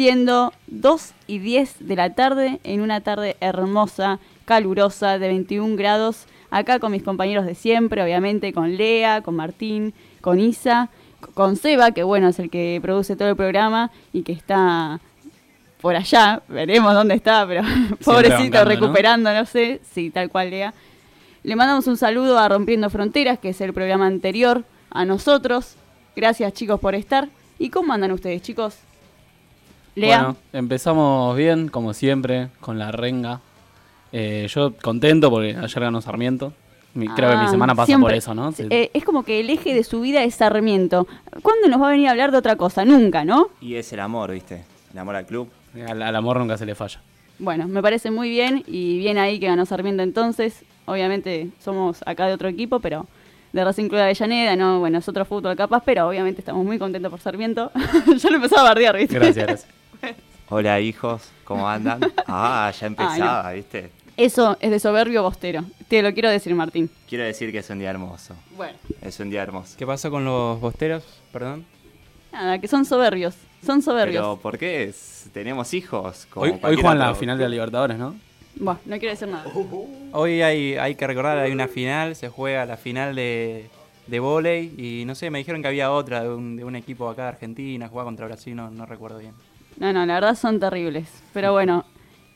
siendo 2 y 10 de la tarde en una tarde hermosa, calurosa, de 21 grados, acá con mis compañeros de siempre, obviamente con Lea, con Martín, con Isa, con Seba, que bueno, es el que produce todo el programa y que está por allá, veremos dónde está, pero pobrecito, bancando, ¿no? recuperando, ¿no? sé, sí, tal cual Lea. Le mandamos un saludo a Rompiendo Fronteras, que es el programa anterior a nosotros. Gracias chicos por estar. ¿Y cómo andan ustedes, chicos? Lea. Bueno, empezamos bien, como siempre, con la renga. Eh, yo contento porque ayer ganó Sarmiento. Mi- creo que mi Ah, semana pasa siempre. por eso, ¿no? Sí. Eh, es como que el eje de su vida es Sarmiento. ¿Cuándo nos va a venir a hablar de otra cosa? Nunca, ¿no? Y es el amor, ¿viste? El amor al club. al, al amor nunca se le falla. Bueno, me parece muy bien y bien ahí que ganó Sarmiento entonces. Obviamente somos acá de otro equipo, pero de Racing Club de Avellaneda, no, bueno, es otro fútbol capaz, pero obviamente estamos muy contentos por Sarmiento. Yo lo empezaba a bardear, ¿viste? Gracias, gracias. Hola hijos, ¿cómo andan? Ah, ya empezaba, ¿viste? Eso es de soberbio bostero. Te lo quiero decir, Martín. Quiero decir que es un día hermoso. Bueno. Es un día hermoso. ¿Qué pasó con los bosteros? Perdón. Nada, que son soberbios. Son soberbios. Pero ¿por qué? Es- Tenemos hijos. Como Hoy, hoy juegan la otro final de la. Libertadores, ¿no? Buah, no quiero decir nada. Hoy hay, hay que recordar, hay una final, se juega la final de, de vóley y no sé, me dijeron que había otra de un, de un equipo acá de Argentina, jugaba contra Brasil, no, no recuerdo bien. No, no, la verdad son terribles. Pero bueno,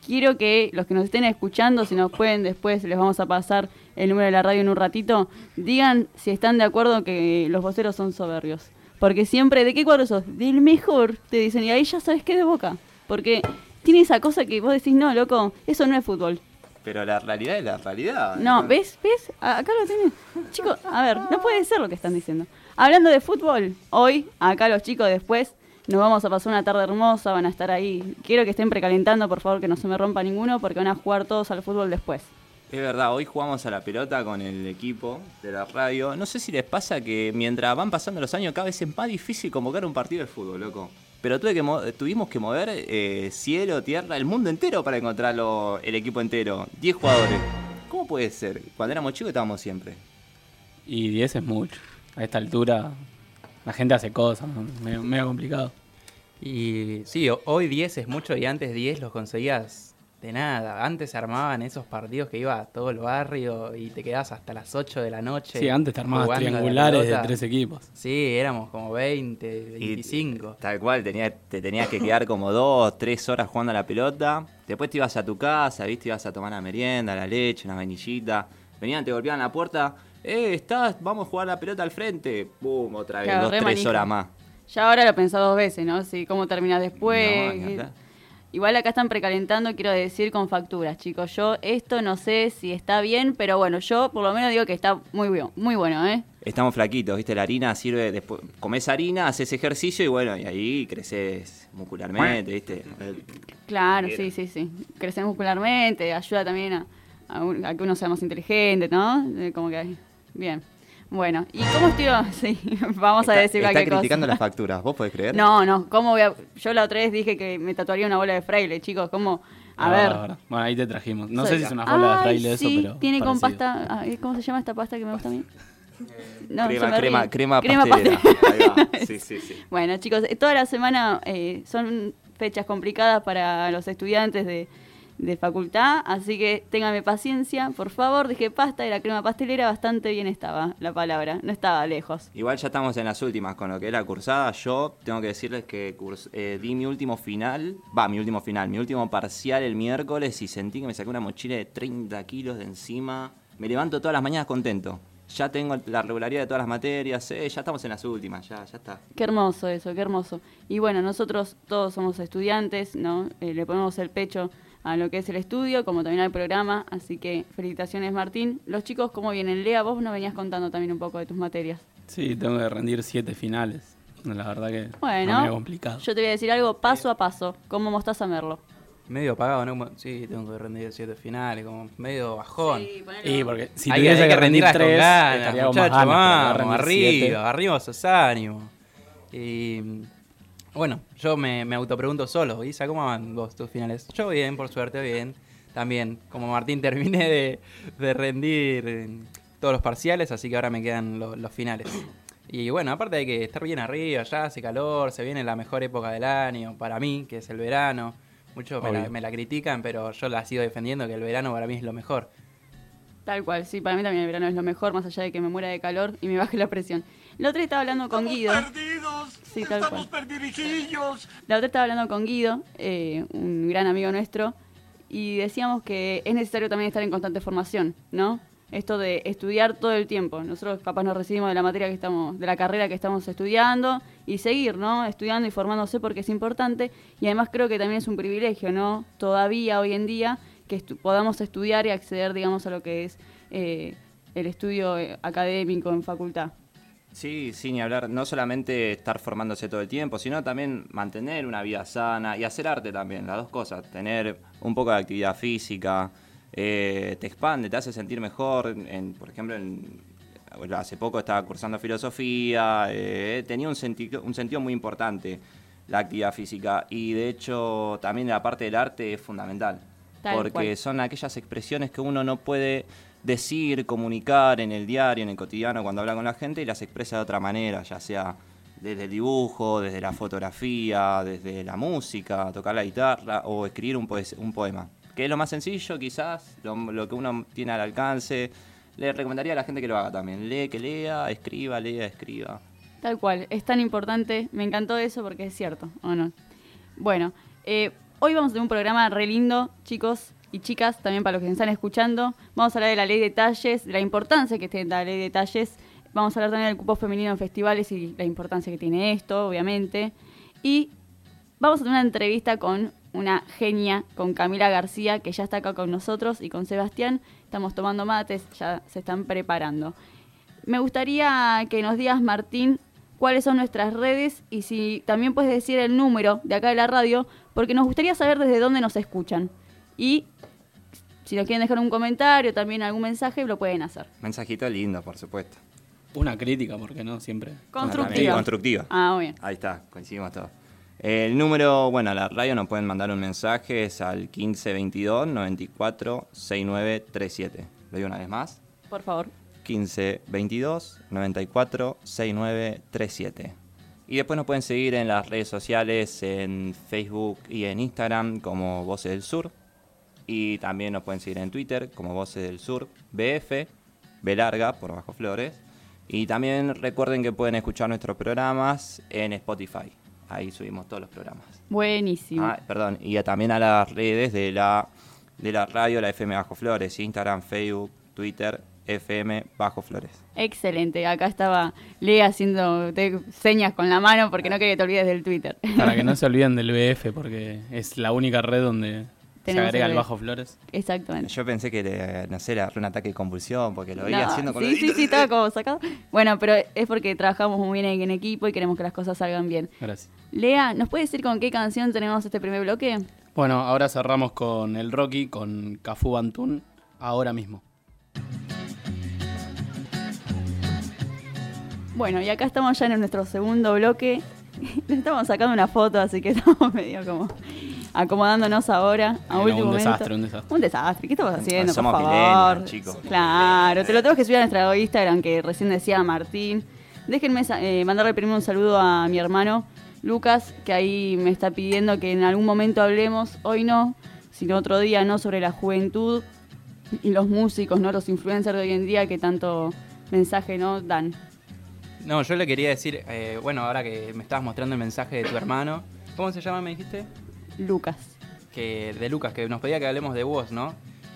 quiero que los que nos estén escuchando, si nos pueden después, les vamos a pasar el número de la radio en un ratito, digan si están de acuerdo que los voceros son soberbios. Porque siempre, ¿de qué cuadro sos? Del mejor, te dicen, y ahí ya sabes qué de boca. Porque tiene esa cosa que vos decís, no, loco, eso no es fútbol. Pero la realidad es la realidad. No, ¿ves? ¿Ves? A- Acá lo tenés. Chicos, a ver, no puede ser lo que están diciendo. Hablando de fútbol, hoy, acá los chicos después, nos vamos a pasar una tarde hermosa, van a estar ahí. Quiero que estén precalentando, por favor, que no se me rompa ninguno, porque van a jugar todos al fútbol después. Es verdad, hoy jugamos a la pelota con el equipo de la radio. No sé si les pasa que mientras van pasando los años cada vez es más difícil convocar un partido de fútbol, loco. Pero tuve que mo- tuvimos que mover eh, cielo, tierra, el mundo entero para encontrarlo, el equipo entero. 10 jugadores. ¿Cómo puede ser? Cuando éramos chicos estábamos siempre. Y 10 es mucho. A esta altura la gente hace cosas, ¿no? medio, medio complicado. Y sí, ho- hoy 10 es mucho y antes 10 los conseguías de nada. Antes se armaban esos partidos que iba a todo el barrio y te quedabas hasta las 8 de la noche. Sí, antes te armabas triangulares de tres equipos. Sí, éramos como 20, Y 25. Tal cual, tenía, te tenías que quedar como dos, tres horas jugando a la pelota. Después te ibas a tu casa, viste, ibas a tomar la merienda, la leche, una vainillita. Venían, te golpeaban la puerta. Eh, estás, vamos a jugar la pelota al frente. Pum, otra vez, Claro, dos, re tres manija. horas más. Ya ahora lo pensás dos veces, ¿no? Si cómo terminás después. No. Igual acá están precalentando, quiero decir, con facturas, chicos. Yo esto no sé si está bien, pero bueno, yo por lo menos digo que está muy bien, muy bueno, ¿eh? Estamos flaquitos, viste, la harina sirve después. Comés harina, haces ejercicio y bueno, y ahí creces muscularmente, viste. Claro, sí, sí, sí. Crecer muscularmente, ayuda también a, a un- a que uno sea más inteligente, ¿no? Eh, Como que, bien. Bueno, ¿y cómo estoy? Sí, vamos a Está- decir está criticando cosa. las facturas, ¿vos podés creer? No, no, ¿cómo voy a...? Yo la otra vez dije que me tatuaría una bola de fraile, chicos, ¿cómo? A Ah, ver. Bueno, ahí te trajimos. No Soy- sé si es una bola de fraile eso, sí, pero. tiene con parecido. pasta... ay, ¿Cómo se llama esta pasta que me gusta a mí? No, crema, crema, crema, Crema pastelera. pastelera. Ahí va. Sí, sí, sí. Bueno, chicos, eh, toda la semana eh, son fechas complicadas para los estudiantes de, de facultad, así que ténganme paciencia, por favor. Dije pasta y la crema pastelera bastante bien estaba la palabra, no estaba lejos. Igual ya estamos en las últimas con lo que es la cursada. Yo tengo que decirles que eh, di mi último final, va, mi último final, mi último parcial el miércoles y sentí que me saqué una mochila de 30 kilos de encima. Me levanto todas las mañanas contento. Ya tengo la regularidad de todas las materias, eh, ya estamos en las últimas, ya, ya está. Qué hermoso eso, qué hermoso. Y bueno, nosotros todos somos estudiantes, ¿no? Eh, le ponemos el pecho a lo que es el estudio, como también al programa, así que felicitaciones Martín. Los chicos, ¿cómo vienen? Lea, vos nos venías contando también un poco de tus materias. Sí, tengo que rendir siete finales. La verdad que Bueno, es medio complicado. yo te voy a decir algo paso a paso, como Mostaza Merlo. Medio apagado, ¿no? Sí, tengo que rendir 7 finales, como medio bajón. Y porque si Hay- tuviese hay que rendir tres, ganas, muchachos, vamos, arriba, siete. arriba esos ánimos. Y bueno, yo me, me autopregunto solo, Isa, ¿cómo van vos tus finales? Yo bien, por suerte, bien. También, como Martín, terminé de, de rendir en todos los parciales, así que ahora me quedan lo- los finales. Y bueno, aparte hay que estar bien arriba, ya hace calor, se viene la mejor época del año, para mí, que es el verano. Muchos me la, Obvio. me la critican, pero yo la sigo defendiendo, que el verano para mí es lo mejor. Tal cual, sí, para mí también el verano es lo mejor, más allá de que me muera de calor y me baje la presión. La otra estaba hablando con Guido. Sí, tal cual. La otra estaba hablando con Guido, eh, un gran amigo nuestro, y decíamos que es necesario también estar en constante formación, ¿no? Esto de estudiar todo el tiempo. Nosotros capaz nos recibimos de la materia que estamos, de la carrera que estamos estudiando y seguir, ¿no? Estudiando y formándose porque es importante y además creo que también es un privilegio, ¿no? Todavía hoy en día que estu- podamos estudiar y acceder, digamos, a lo que es eh, el estudio eh, académico en facultad. Sí, sí, ni hablar. No solamente estar formándose todo el tiempo, sino también mantener una vida sana y hacer arte también, las dos cosas. Tener un poco de actividad física, eh, te expande, te hace sentir mejor. En, por ejemplo, en- hace poco estaba cursando filosofía, eh, tenía un, senti- un sentido muy importante la actividad física y de hecho también la parte del arte es fundamental. Tal porque cual. son aquellas expresiones que uno no puede decir, comunicar en el diario, en el cotidiano, cuando habla con la gente y las expresa de otra manera, ya sea desde el dibujo, desde la fotografía, desde la música, tocar la guitarra o escribir un, un poema. Que es lo más sencillo, quizás, lo, lo que uno tiene al alcance. Le recomendaría a la gente que lo haga también. Lee, que lea, escriba, lea, escriba. Tal cual, es tan importante, me encantó eso porque es cierto, ¿o no? Bueno, eh, hoy vamos a tener un programa re lindo, chicos y chicas, también para los que están escuchando. Vamos a hablar de la ley de talles, de la importancia que tiene la ley de talles. Vamos a hablar también del cupo femenino en festivales y la importancia que tiene esto, obviamente. Y vamos a tener una entrevista con una genia, con Camila García, que ya está acá con nosotros, y con Sebastián. Estamos tomando mates, ya se están preparando. Me gustaría que nos digas, Martín, cuáles son nuestras redes y si también puedes decir el número de acá de la radio, porque nos gustaría saber desde dónde nos escuchan. Y si nos quieren dejar un comentario, también algún mensaje, lo pueden hacer. Mensajito lindo, por supuesto. Una crítica, porque no siempre. Constructiva. Constructiva. Ah, muy bien. Ahí está, coincidimos todos. El número, bueno, a la radio nos pueden mandar un mensaje, es al 1522 94 6937. Lo digo una vez más. Por favor. 1522 94 6937. Y después nos pueden seguir en las redes sociales, en Facebook y en Instagram como Voces del Sur. Y también nos pueden seguir en Twitter como Voces del Sur BF, B larga por Bajo Flores. Y también recuerden que pueden escuchar nuestros programas en Spotify. Ahí subimos todos los programas. Buenísimo. Ah, perdón, y también a las redes de la, de la radio, la FM Bajo Flores, Instagram, Facebook, Twitter, FM Bajo Flores. Excelente. Acá estaba Lea haciendo señas con la mano porque no quería que te olvides del Twitter. Para que no se olviden del BF, porque es la única red donde se agrega el. Bajo Flores. Exactamente. Yo pensé que, le, no sé, le agarró un ataque de convulsión porque lo veía No, haciendo con sí, los sí, sí, estaba como sacado. Bueno, pero es porque trabajamos muy bien en equipo y queremos que las cosas salgan bien. Gracias. Lea, ¿nos puedes decir con qué canción tenemos este primer bloque? Bueno, ahora cerramos con el Rocky, con Cafú Bantún, ahora mismo. Bueno, y acá estamos ya en nuestro segundo bloque. Le estamos sacando una foto, así que estamos medio como acomodándonos ahora a Bueno, último un momento. desastre, un desastre. Un desastre. ¿Qué estamos haciendo, Somos por chicos. Claro, te lo tengo que subir a nuestro Instagram que recién decía Martín. Déjenme eh, mandarle primero un saludo a mi hermano Lucas, que ahí me está pidiendo que en algún momento hablemos, hoy no, sino otro día, ¿no? Sobre la juventud y los músicos, ¿no? Los influencers de hoy en día que tanto mensaje, ¿no? Dan. No, yo le quería decir, eh, bueno, ahora que me estabas mostrando el mensaje de tu hermano, ¿cómo se llama, me dijiste? Lucas. que de Lucas, que nos pedía que hablemos de vos, ¿no?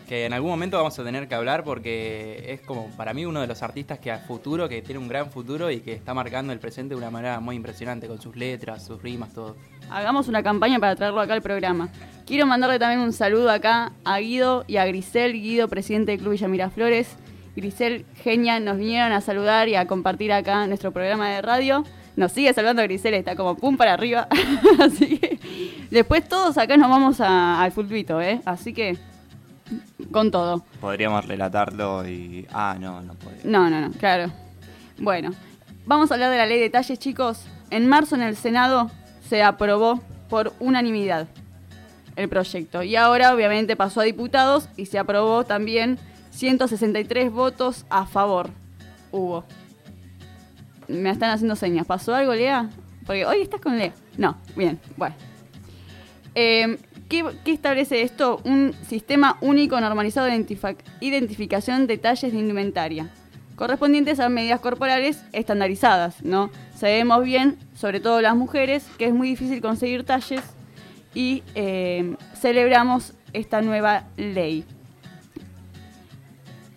Que en algún momento vamos a tener que hablar porque es como para mí uno de los artistas que a futuro, que tiene un gran futuro y que está marcando el presente de una manera muy impresionante con sus letras, sus rimas, todo. Hagamos una campaña para traerlo acá al programa. Quiero mandarle también un saludo acá a Guido y a Grisel, Guido, presidente del Club Villa Miraflores. Grisel, genia, nos vinieron a saludar y a compartir acá nuestro programa de radio. Nos sigue saludando Grisel, está como pum para arriba. Así que después todos acá nos vamos a- al fulbito, ¿eh? Así que con todo. Podríamos relatarlo y... Ah, no, no podemos. No, no, no, claro. Bueno, vamos a hablar de la ley de talles, chicos. En marzo en el Senado se aprobó por unanimidad el proyecto. Y ahora obviamente pasó a diputados y se aprobó también 163 votos a favor. Hubo. Me están haciendo señas. ¿Pasó algo, Lea? Porque hoy estás con Lea. No, bien, bueno. Eh, ¿qué, establece esto? Un sistema único normalizado de identificación de talles de indumentaria, correspondientes a medidas corporales estandarizadas, ¿no? Sabemos bien, sobre todo las mujeres, que es muy difícil conseguir talles y eh, celebramos esta nueva ley.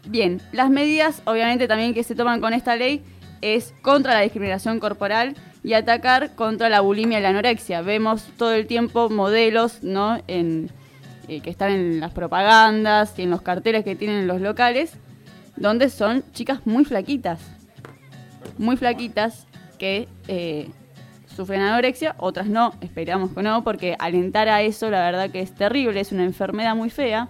Bien, las medidas obviamente también que se toman con esta ley es contra la discriminación corporal y atacar contra la bulimia y la anorexia. Vemos todo el tiempo modelos ¿no? en, eh, que están en las propagandas y en los carteles que tienen en los locales, donde son chicas muy flaquitas, muy flaquitas que eh, sufren anorexia, otras no, esperamos que no, porque alentar a eso la verdad que es terrible, es una enfermedad muy fea.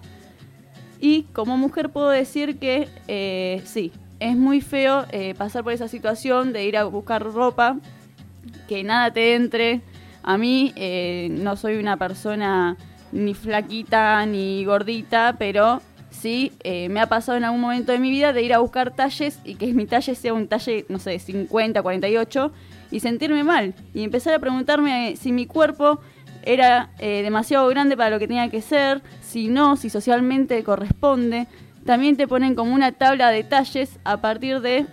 Y como mujer puedo decir que eh, sí, es muy feo eh, pasar por esa situación de ir a buscar ropa, que nada te entre. A mí eh, no soy una persona ni flaquita ni gordita, pero sí eh, me ha pasado en algún momento de mi vida de ir a buscar talles y que mi talle sea un talle, no sé, 50, 48 y sentirme mal y empezar a preguntarme si mi cuerpo era eh, demasiado grande para lo que tenía que ser, si no, si socialmente corresponde. También te ponen como una tabla de talles a partir de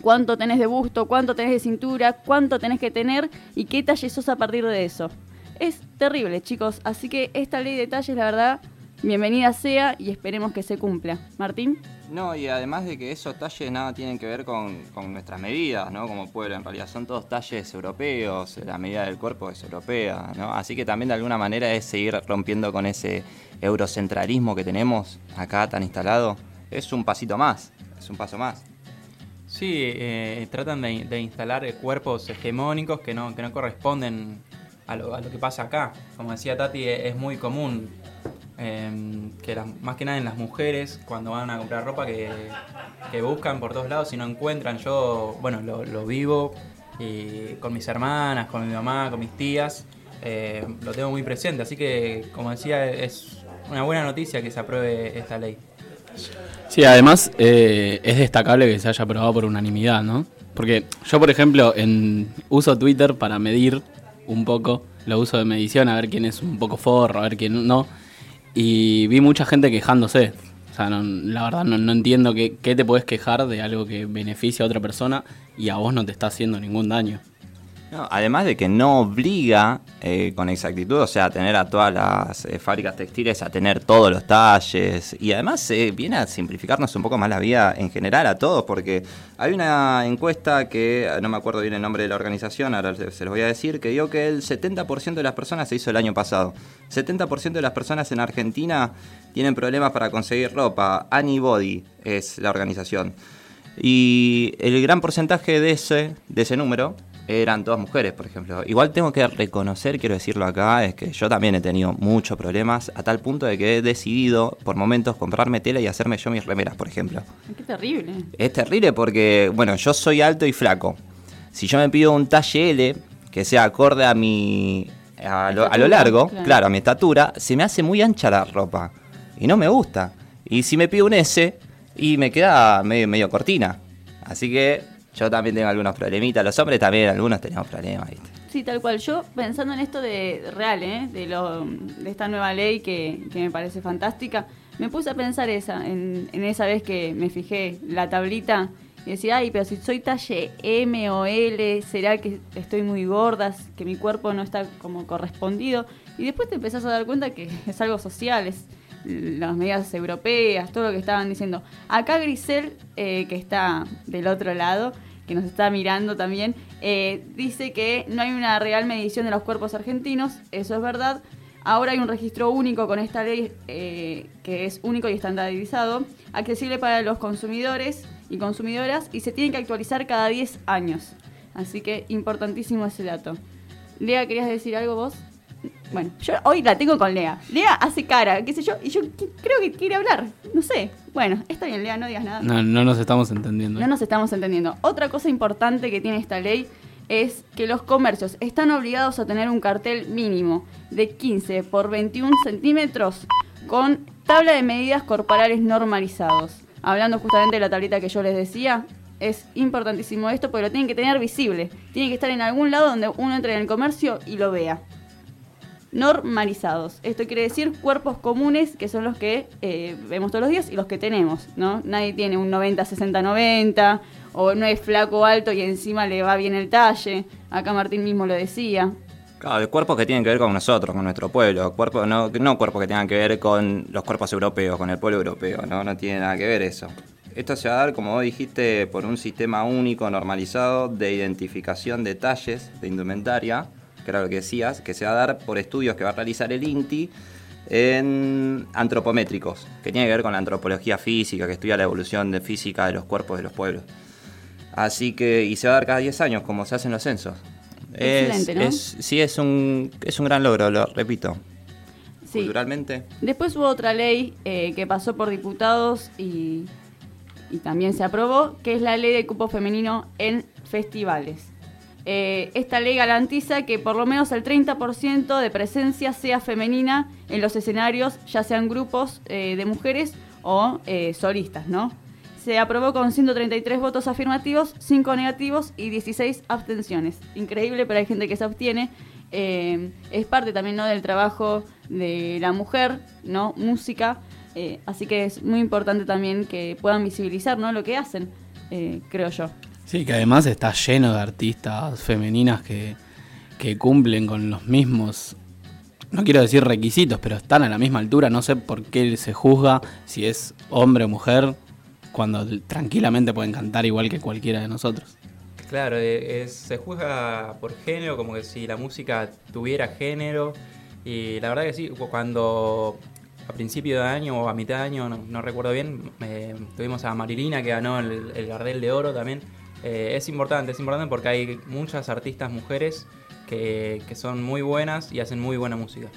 cuánto tenés de busto, cuánto tenés de cintura, cuánto tenés que tener y qué talle sos a partir de eso. Es terrible, chicos. Así que esta ley de talles, la verdad, bienvenida sea y esperemos que se cumpla. Martín. No, y además de que esos talles nada tienen que ver con, con nuestras medidas, ¿no? Como pueblo, en realidad son todos talles europeos, la medida del cuerpo es europea, ¿no? Así que también de alguna manera es seguir rompiendo con ese eurocentralismo que tenemos acá tan instalado. Es un pasito más, es un paso más. Sí, eh, tratan de, de instalar cuerpos hegemónicos que no, que no corresponden a lo, a lo que pasa acá. Como decía Tati, e- es muy común eh, que las- más que nada en las mujeres, cuando van a comprar ropa, que, buscan por todos lados y no encuentran. Yo, bueno, lo, vivo y con mis hermanas, con mi mamá, con mis tías, eh, lo tengo muy presente. Así que, como decía, es una buena noticia que se apruebe esta ley. Sí, además eh, es destacable que se haya aprobado por unanimidad, ¿no? Porque yo, por ejemplo, en uso Twitter para medir un poco, lo uso de medición, a ver quién es un poco forro, a ver quién no. Y vi mucha gente quejándose. O sea, no- la verdad no, entiendo qué, qué te puedes quejar de algo que beneficia a otra persona y a vos no te está haciendo ningún daño. Además de que no obliga eh, con exactitud, o sea, a tener a todas las eh, fábricas textiles a tener todos los talles. Y además eh, viene a simplificarnos un poco más la vida en general a todos, porque hay una encuesta que, no me acuerdo bien el nombre de la organización, ahora se se los voy a decir, que dio que el 70% de las personas se hizo el año pasado. 70% de las personas en Argentina tienen problemas para conseguir ropa. Anybody es la organización. Y el gran porcentaje de ese, de ese número eran todas mujeres, por ejemplo. Igual tengo que reconocer, quiero decirlo acá, es que yo también he tenido muchos problemas, a tal punto de que he decidido por momentos comprarme tela y hacerme yo mis remeras, por ejemplo. Qué terrible. Es terrible porque, bueno, yo soy alto y flaco. Si yo me pido un talle L, que sea acorde a mi... A lo, a lo largo, claro. claro. a mi estatura, se me hace muy ancha la ropa. Y no me gusta. Y si me pido un S, y me queda medio, medio cortina. Así que yo también tengo algunos problemitas. Los hombres también, algunos tenemos problemas, ¿viste? Sí, tal cual. Yo pensando en esto de real, ¿eh? de, lo, de esta nueva ley que, que me parece fantástica, me puse a pensar esa, en, en esa vez que me fijé la tablita y decía, ay, pero si soy talle M o L, ¿será que estoy muy gorda, que mi cuerpo no está como correspondido? Y después te empezás a dar cuenta que es algo social, es las medidas europeas, todo lo que estaban diciendo. Acá Grisel, eh, que está del otro lado, que nos está mirando también, eh, dice que no hay una real medición de los cuerpos argentinos, eso es verdad. Ahora hay un registro único con esta ley eh, que es único y estandarizado, accesible para los consumidores y consumidoras y se tiene que actualizar cada 10 años. Así que importantísimo ese dato. Lea, ¿querías decir algo vos? Bueno, yo hoy la tengo con Lea. Lea hace cara, qué sé yo, y yo creo que quiere hablar. No sé. Bueno, está bien, Lea, no digas nada. No, no nos estamos entendiendo. No nos estamos entendiendo. Otra cosa importante que tiene esta ley es que los comercios están obligados a tener un cartel mínimo de 15 por 21 centímetros con tabla de medidas corporales normalizados. Hablando justamente de la tablita que yo les decía, es importantísimo esto porque lo tienen que tener visible. Tiene que estar en algún lado donde uno entre en el comercio y lo vea. Normalizados. Esto quiere decir cuerpos comunes que son los que eh, vemos todos los días y los que tenemos, ¿no? Nadie tiene un 90, 60, 90 o no es flaco alto y encima le va bien el talle. Acá Martín mismo lo decía. Claro, de cuerpos que tienen que ver con nosotros, con nuestro pueblo. Cuerpos, no, no cuerpos que tengan que ver con los cuerpos europeos, con el pueblo europeo. No, no tiene nada que ver eso. Esto se va a dar, como vos dijiste, por un sistema único, normalizado, de identificación de talles de indumentaria, que era lo que decías, que se va a dar por estudios que va a realizar el INTI en antropométricos, que tiene que ver con la antropología física, que estudia la evolución de física de los cuerpos de los pueblos. Así que, y se va a dar cada 10 años, como se hacen los censos. Excelente, es, ¿no? es- sí, es un, es un gran logro, lo repito. Sí. Culturalmente. Después hubo otra ley eh, que pasó por diputados y, y también se aprobó, que es la ley de cupo femenino en festivales. Eh, esta ley garantiza que por lo menos el 30% de presencia sea femenina en los escenarios, ya sean grupos eh, de mujeres o eh, solistas, ¿no? Se aprobó con 133 votos afirmativos, 5 negativos y 16 abstenciones. Increíble, pero hay gente que se abstiene. Es parte también ¿no? del trabajo de la mujer, ¿no? Música. así que es muy importante también que puedan visibilizar ¿no? lo que hacen, creo yo. Sí, que además está lleno de artistas femeninas que, que cumplen con los mismos, no quiero decir requisitos, pero están a la misma altura. No sé por qué se juzga si es hombre o mujer, cuando tranquilamente pueden cantar igual que cualquiera de nosotros. Claro, eh, se juzga por género, como que si la música tuviera género. Y la verdad que sí, cu- cuando a principio de año o a mitad de año, no, no recuerdo bien, eh, tuvimos a Marilina que ganó el, el Gardel de Oro también. Eh, es importante, es importante porque hay muchas artistas mujeres que, que son muy buenas y hacen muy buena música.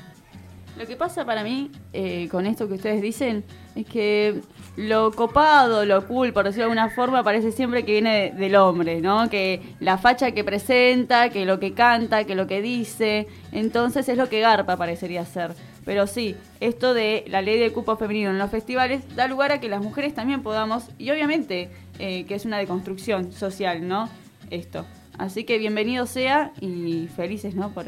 Lo que pasa para mí eh, con esto que ustedes dicen es que lo copado, lo cool, por decirlo de alguna forma, parece siempre que viene de- del hombre, ¿no? Que la facha que presenta, que lo que canta, que lo que dice, entonces es lo que garpa parecería ser. Pero sí, esto de la ley de cupo femenino en los festivales da lugar a que las mujeres también podamos, y obviamente eh, que es una deconstrucción social, ¿no? Esto. Así que bienvenido sea y felices, ¿no? Por,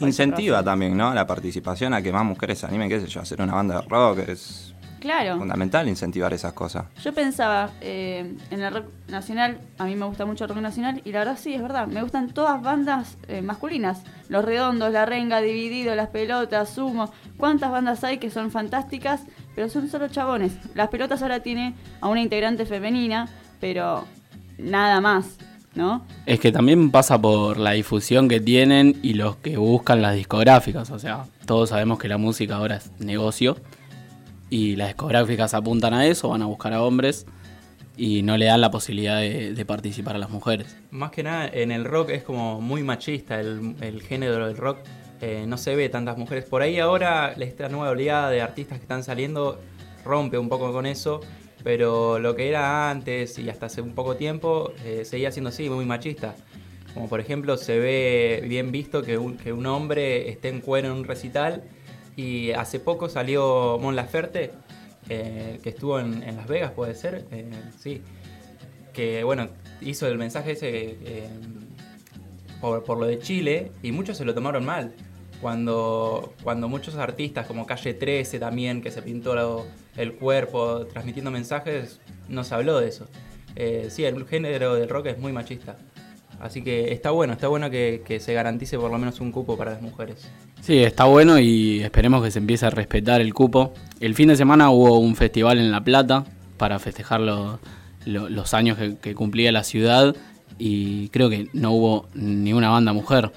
Incentiva también, ¿no? La participación a que más mujeres se animen, qué sé yo, a hacer una banda de rock. Es Claro. fundamental incentivar esas cosas. Yo pensaba eh, en el rock nacional, a mí me gusta mucho el rock nacional y la verdad sí, es verdad, me gustan todas bandas eh, masculinas. Los Redondos, La Renga, Dividido, Las Pelotas, Sumo. ¿Cuántas bandas hay que son fantásticas, pero son solo chabones? Las Pelotas ahora tiene a una integrante femenina, pero nada más, ¿no? Es que también pasa por la difusión que tienen y los que buscan las discográficas. O sea, todos sabemos que la música ahora es negocio y las discográficas apuntan a eso, van a buscar a hombres y no le dan la posibilidad de, de participar a las mujeres. Más que nada, en el rock es como muy machista el, el género del rock. eh, no se ve tantas mujeres. Por ahí ahora esta nueva oleada de artistas que están saliendo rompe un poco con eso. Pero lo que era antes y hasta hace un poco tiempo eh, seguía siendo así, muy machista. Como por ejemplo se ve bien visto que un, que un hombre esté en cuero en un recital. Y hace poco salió Mon Laferte, eh, que estuvo en, en Las Vegas, puede ser. eh, sí que bueno, hizo el mensaje ese por, por lo de Chile y muchos se lo tomaron mal. Cuando, cuando muchos artistas como Calle 13 también, que se pintó el cuerpo transmitiendo mensajes, no se habló de eso. Eh, sí, el género del rock es muy machista. Así que está bueno, está bueno que, se garantice por lo menos un cupo para las mujeres. Sí, está bueno y esperemos que se empiece a respetar el cupo. El fin de semana hubo un festival en La Plata para festejar lo- lo- los años que, que cumplía la ciudad y creo que no hubo ni una banda mujer.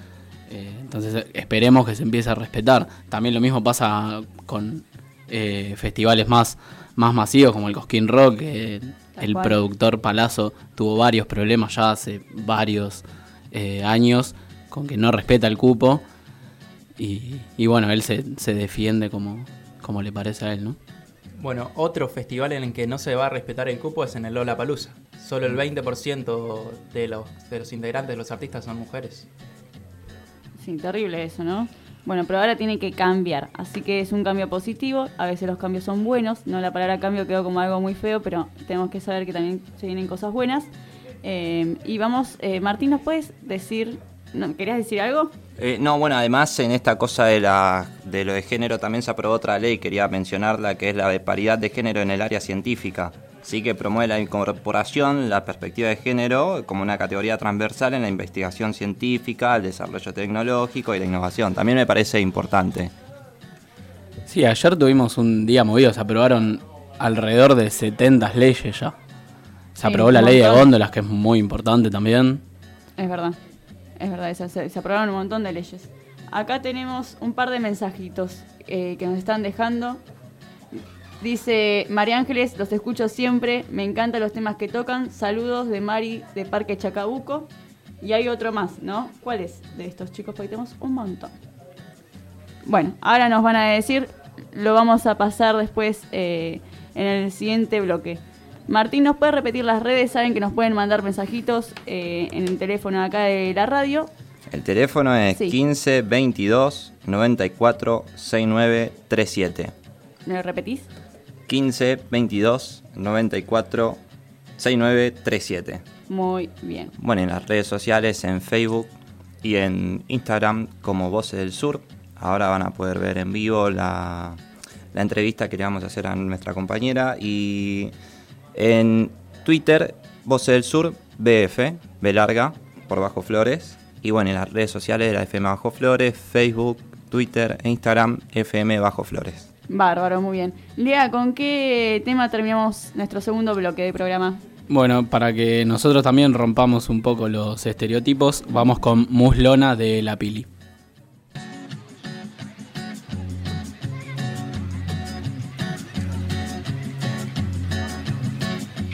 Eh, entonces esperemos que se empiece a respetar. También lo mismo pasa con eh, festivales más, más masivos como el Cosquín Rock, que el cual. productor Palazzo tuvo varios problemas ya hace varios eh, años con que no respeta el cupo. Y, y bueno, él se, se defiende como, como le parece a él, ¿no? Bueno, otro festival en el que no se va a respetar el cupo es en el Lola Palusa. Solo el 20% de los, de los integrantes, de los artistas, son mujeres. Sí, terrible eso, ¿no? Bueno, pero ahora tiene que cambiar, así que es un cambio positivo, a veces los cambios son buenos, no la palabra cambio quedó como algo muy feo, pero tenemos que saber que también se vienen cosas buenas. Eh, y vamos, eh, Martín, ¿nos puedes decir, ¿querías decir algo? Eh, no, bueno, además en esta cosa de, la, de lo de género también se aprobó otra ley, quería mencionarla, que es la de paridad de género en el área científica. Sí que promueve la incorporación, la perspectiva de género como una categoría transversal en la investigación científica, el desarrollo tecnológico y la innovación. También me parece importante. Sí, ayer tuvimos un día movido, se aprobaron alrededor de 70 leyes ya. Se Sí, aprobó la ley de góndolas, que es muy importante también. Es verdad, es verdad, se, se- se aprobaron un montón de leyes. Acá tenemos un par de mensajitos eh, que nos están dejando. Dice María Ángeles, los escucho siempre, me encantan los temas que tocan. Saludos de Mari de Parque Chacabuco. Y hay otro más, ¿no? ¿Cuál es de estos chicos? Porque tenemos un montón. Bueno, ahora nos van a decir, lo vamos a pasar después eh, en el siguiente bloque. Martín, ¿nos puede repetir las redes? Saben que nos pueden mandar mensajitos eh, en el teléfono acá de la radio. El teléfono es Sí. 15 22 94 69 37. ¿Me lo repetís? 15 22 94 69 37. Muy bien. Bueno, en las redes sociales, en Facebook y en Instagram como Voces del Sur. Ahora van a poder ver en vivo la, la entrevista que le vamos a hacer a nuestra compañera. Y en Twitter, Voces del Sur, BF, B larga, por Bajo Flores. Y bueno, en las redes sociales de la FM Bajo Flores, Facebook, Twitter e Instagram, FM Bajo Flores. Bárbaro, muy bien. Lea, ¿con qué tema terminamos nuestro segundo bloque de programa? Bueno, para que nosotros también rompamos un poco los estereotipos, vamos con Muslona de La Pili.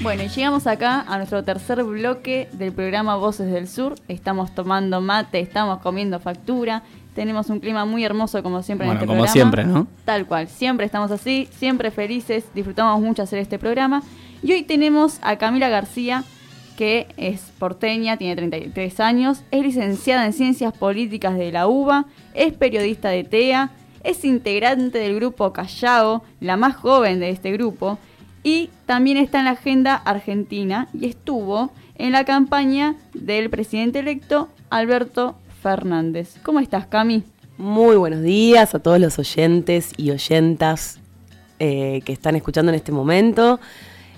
Bueno, y llegamos acá a nuestro tercer bloque del programa Voces del Sur. Estamos tomando mate, estamos comiendo factura. Tenemos un clima muy hermoso como siempre Bueno, en este como programa. siempre, ¿no? Tal cual, siempre estamos así, siempre felices, disfrutamos mucho hacer este programa. Y hoy tenemos a Camila García, que es porteña, tiene 33 años, es licenciada en Ciencias Políticas de la UBA, es periodista de TEA, es integrante del grupo Callao, la más joven de este grupo, y también está en la agenda argentina y estuvo en la campaña del presidente electo Alberto Fernández. ¿Cómo estás, Cami? Muy buenos días a todos los oyentes y oyentas eh, que están escuchando en este momento.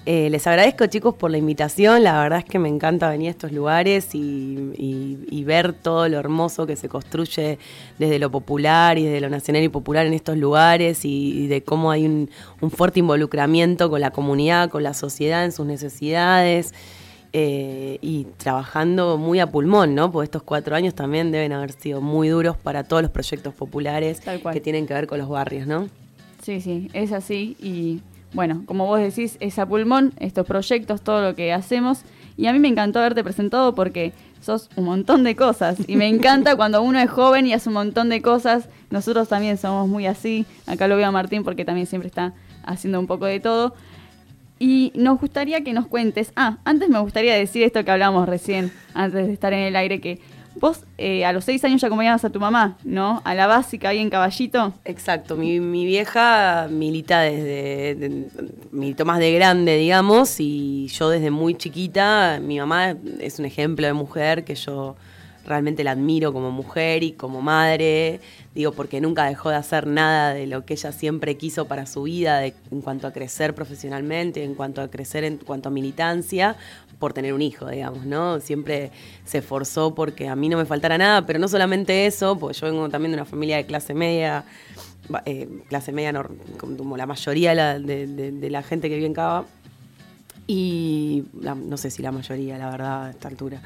Eh, les agradezco chicos por la invitación, la verdad es que me encanta venir a estos lugares y, ver todo lo hermoso que se construye desde lo popular y desde lo nacional y popular en estos lugares y, de cómo hay un fuerte involucramiento con la comunidad, con la sociedad en sus necesidades eh, y trabajando muy a pulmón, ¿no? Porque estos cuatro años también deben haber sido muy duros para todos los proyectos populares que tienen que ver con los barrios, ¿no? Sí, sí, es así. Y bueno, como vos decís, es a pulmón estos proyectos, todo lo que hacemos. Y a mí me encantó haberte presentado porque sos un montón de cosas. Y me encanta cuando uno es joven y hace un montón de cosas. Nosotros también somos muy así. Acá lo veo a Martín porque también siempre está haciendo un poco de todo. Y nos gustaría que nos cuentes. Ah, antes me gustaría decir esto que hablamos recién, antes de estar en el aire, que vos eh, a los seis años ya acompañabas a tu mamá, ¿no? A la básica ahí en Caballito. Exacto, mi, mi vieja milita desde, de- militó más de grande, digamos, y yo desde muy chiquita, mi mamá es un ejemplo de mujer que yo realmente la admiro como mujer y como madre, digo, porque nunca dejó de hacer nada de lo que ella siempre quiso para su vida, en cuanto a crecer profesionalmente, en cuanto a crecer en cuanto a militancia, por tener un hijo, digamos, ¿no? Siempre se esforzó porque a mí no me faltara nada, pero no solamente eso, porque yo vengo también de una familia de clase media, eh, clase media como la mayoría de la gente que vive en Cava, y la- no sé si la mayoría, la verdad, a esta altura,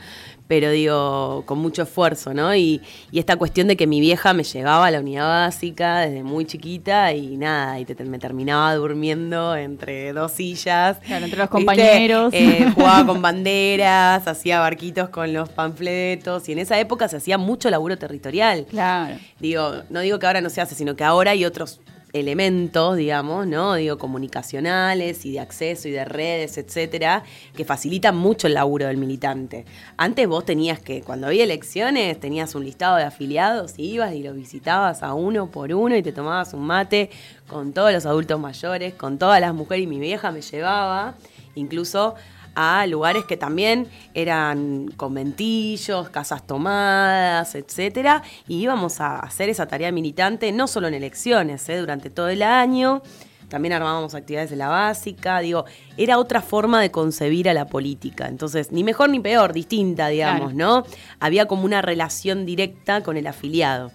pero digo, con mucho esfuerzo, ¿no? Y, y esta cuestión de que mi vieja me llevaba a la unidad básica desde muy chiquita y nada, y te- me terminaba durmiendo entre dos sillas. Claro, entre los compañeros. Eh, jugaba con banderas, hacía barquitos con los panfletos, y en esa época se hacía mucho laburo territorial. Claro. Digo, no digo que ahora no se hace, sino que ahora hay otros elementos, digamos, ¿no? Digo, comunicacionales y de acceso y de redes, etcétera, que facilitan mucho el laburo del militante. Antes vos tenías que, cuando había elecciones, tenías un listado de afiliados y ibas y los visitabas a uno por uno y te tomabas un mate con todos los adultos mayores, con todas las mujeres y mi vieja me llevaba, incluso a lugares que también eran conventillos, casas tomadas, etcétera, y íbamos a hacer esa tarea militante no solo en elecciones, ¿eh? durante todo el año. También armábamos actividades de la básica, digo, era otra forma de concebir a la política. Entonces, ni mejor ni peor, distinta, digamos, ¿no? Había como una relación directa con el afiliado.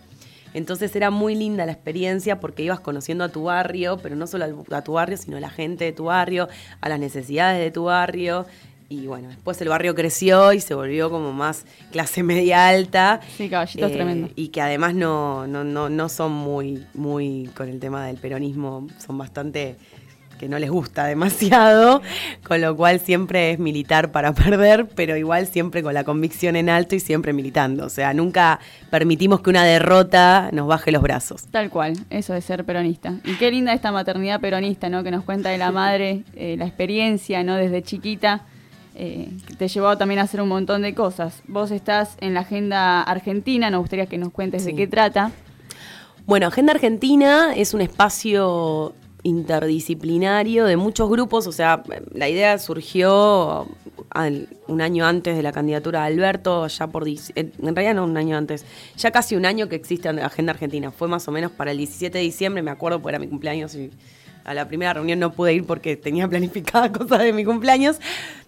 Entonces era muy linda la experiencia porque ibas conociendo a tu barrio, pero no solo a tu barrio, sino a la gente de tu barrio, a las necesidades de tu barrio. Y bueno, después el barrio creció y se volvió como más clase media alta. Sí, caballitos Eh, tremendo. Y que además no, no, no, no son muy, muy con el tema del peronismo, son bastante que no les gusta demasiado, con lo cual siempre es militar para perder, pero igual siempre con la convicción en alto y siempre militando. O sea, nunca permitimos que una derrota nos baje los brazos. Tal cual, eso de ser peronista. Y qué linda esta maternidad peronista, ¿no? Que nos cuenta de la madre, eh, la experiencia, ¿no? Desde chiquita, eh, que te llevó también a hacer un montón de cosas. Vos estás en la agenda argentina, nos gustaría que nos cuentes de qué trata. Bueno, Agenda Argentina es un espacio interdisciplinario de muchos grupos, o sea, la idea surgió un año antes de la candidatura de Alberto, ya por, en en realidad no un año antes, ya casi un año que existe Agenda Argentina, fue más o menos para el 17 de diciembre, me acuerdo, porque era mi cumpleaños y a la primera reunión no pude ir porque tenía planificada cosas de mi cumpleaños,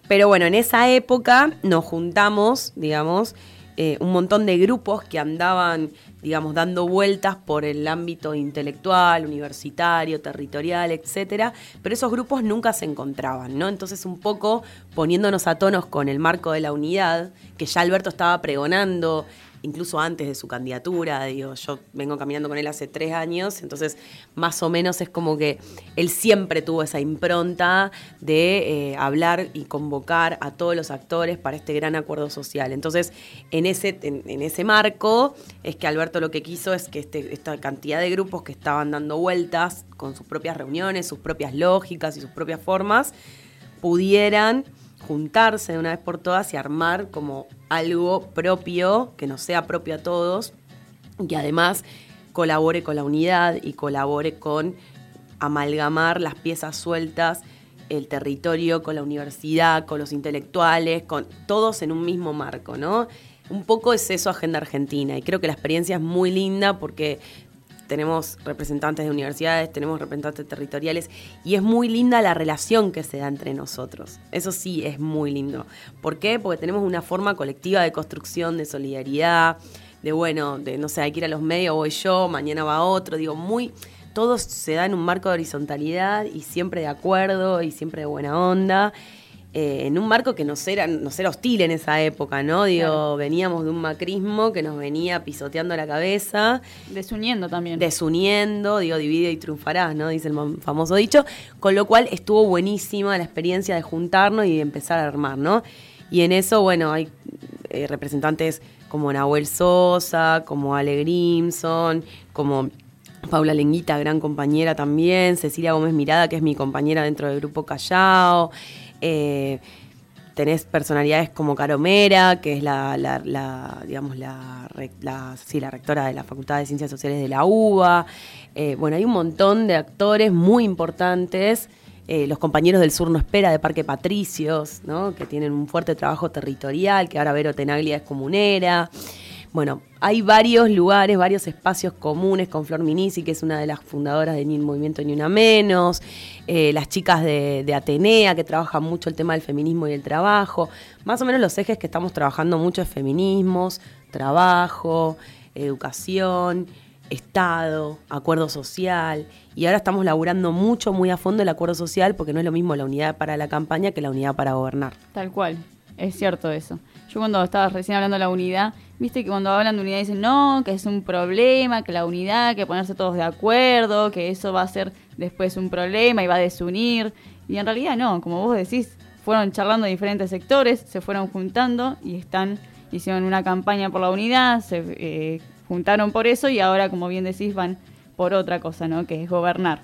pero bueno, en esa época nos juntamos, digamos, eh, un montón de grupos que andaban, digamos, dando vueltas por el ámbito intelectual, universitario, territorial, etcétera, pero esos grupos nunca se encontraban, ¿no? Entonces, un poco poniéndonos a tonos con el marco de la unidad, que ya Alberto estaba pregonando incluso antes de su candidatura, digo, yo vengo caminando con él hace tres años, entonces más o menos es como que él siempre tuvo esa impronta de eh, hablar y convocar a todos los actores para este gran acuerdo social. Entonces, en ese, en, ese marco es que Alberto lo que quiso es que este, esta cantidad de grupos que estaban dando vueltas con sus propias reuniones, sus propias lógicas y sus propias formas, pudieran juntarse de una vez por todas y armar como algo propio, que nos sea propio a todos, y que además colabore con la unidad y colabore con amalgamar las piezas sueltas, el territorio con la universidad, con los intelectuales, con todos en un mismo marco, ¿no? Un poco es eso Agenda Argentina y creo que la experiencia es muy linda porque tenemos representantes de universidades, tenemos representantes territoriales y es muy linda la relación que se da entre nosotros. Eso sí es muy lindo. ¿Por qué? Porque tenemos una forma colectiva de construcción, de solidaridad, de bueno, de no sé, hay que ir a los medios, voy yo, mañana va otro, digo, muy todo se da en un marco de horizontalidad y siempre de acuerdo y siempre de buena onda. Eh, en un marco que nos era, nos era hostil en esa época, ¿no? Digo, Claro. veníamos de un macrismo que nos venía pisoteando la cabeza Desuniendo también. desuniendo, digo, divide y triunfarás, ¿no? Dice el famoso dicho, con lo cual estuvo buenísima la experiencia de juntarnos y de empezar a armar, ¿no? Y en eso, bueno, hay eh, representantes como Nahuel Sosa, como Ale Grimson, como Paula Lenguita, gran compañera también, Cecilia Gómez Mirada, que es mi compañera dentro del grupo Callao, eh, tenés personalidades como Caro Mera, que es la, digamos, la- sí, la rectora de la Facultad de Ciencias Sociales de la UBA. Eh, bueno, hay un montón de actores muy importantes. Eh, los compañeros del Sur No Espera de Parque Patricios, ¿no? que tienen un fuerte trabajo territorial, que ahora Vero Tenaglia es comunera. Bueno, hay varios lugares, varios espacios comunes con Flor Minisi, que es una de las fundadoras de Ni un Movimiento Ni Una Menos, eh, las chicas de, de Atenea, que trabajan mucho el tema del feminismo y el trabajo. Más o menos los ejes que estamos trabajando mucho es feminismos, trabajo, educación, Estado, acuerdo social. Y ahora estamos laburando mucho, muy a fondo el acuerdo social, porque no es lo mismo la unidad para la campaña que la unidad para gobernar. Tal cual, es cierto eso. Yo cuando estaba recién hablando de la unidad, viste que cuando hablan de unidad dicen, no, que es un problema, que la unidad, que ponerse todos de acuerdo, que eso va a ser después un problema y va a desunir. Y en realidad no, como vos decís, fueron charlando diferentes sectores, se fueron juntando y están, hicieron una campaña por la unidad, se eh, juntaron por eso y ahora, como bien decís, van por otra cosa, ¿no? Que es gobernar.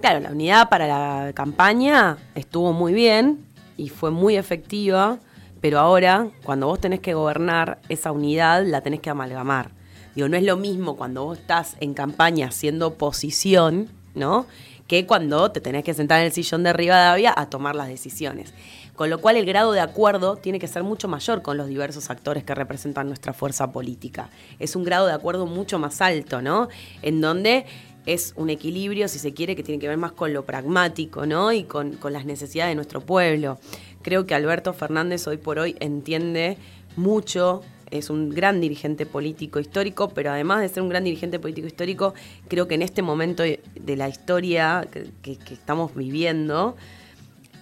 Claro, la unidad para la campaña estuvo muy bien y fue muy efectiva, pero ahora, cuando vos tenés que gobernar, esa unidad la tenés que amalgamar. Digo, no es lo mismo cuando vos estás en campaña haciendo oposición, ¿no? que cuando te tenés que sentar en el sillón de Rivadavia a tomar las decisiones. Con lo cual el grado de acuerdo tiene que ser mucho mayor con los diversos actores que representan nuestra fuerza política. Es un grado de acuerdo mucho más alto, ¿no? En donde es un equilibrio, si se quiere, que tiene que ver más con lo pragmático, ¿no? Y con, con las necesidades de nuestro pueblo. Creo que Alberto Fernández hoy por hoy entiende mucho es un gran dirigente político histórico, pero además de ser un gran dirigente político histórico, creo que en este momento de la historia que, estamos viviendo,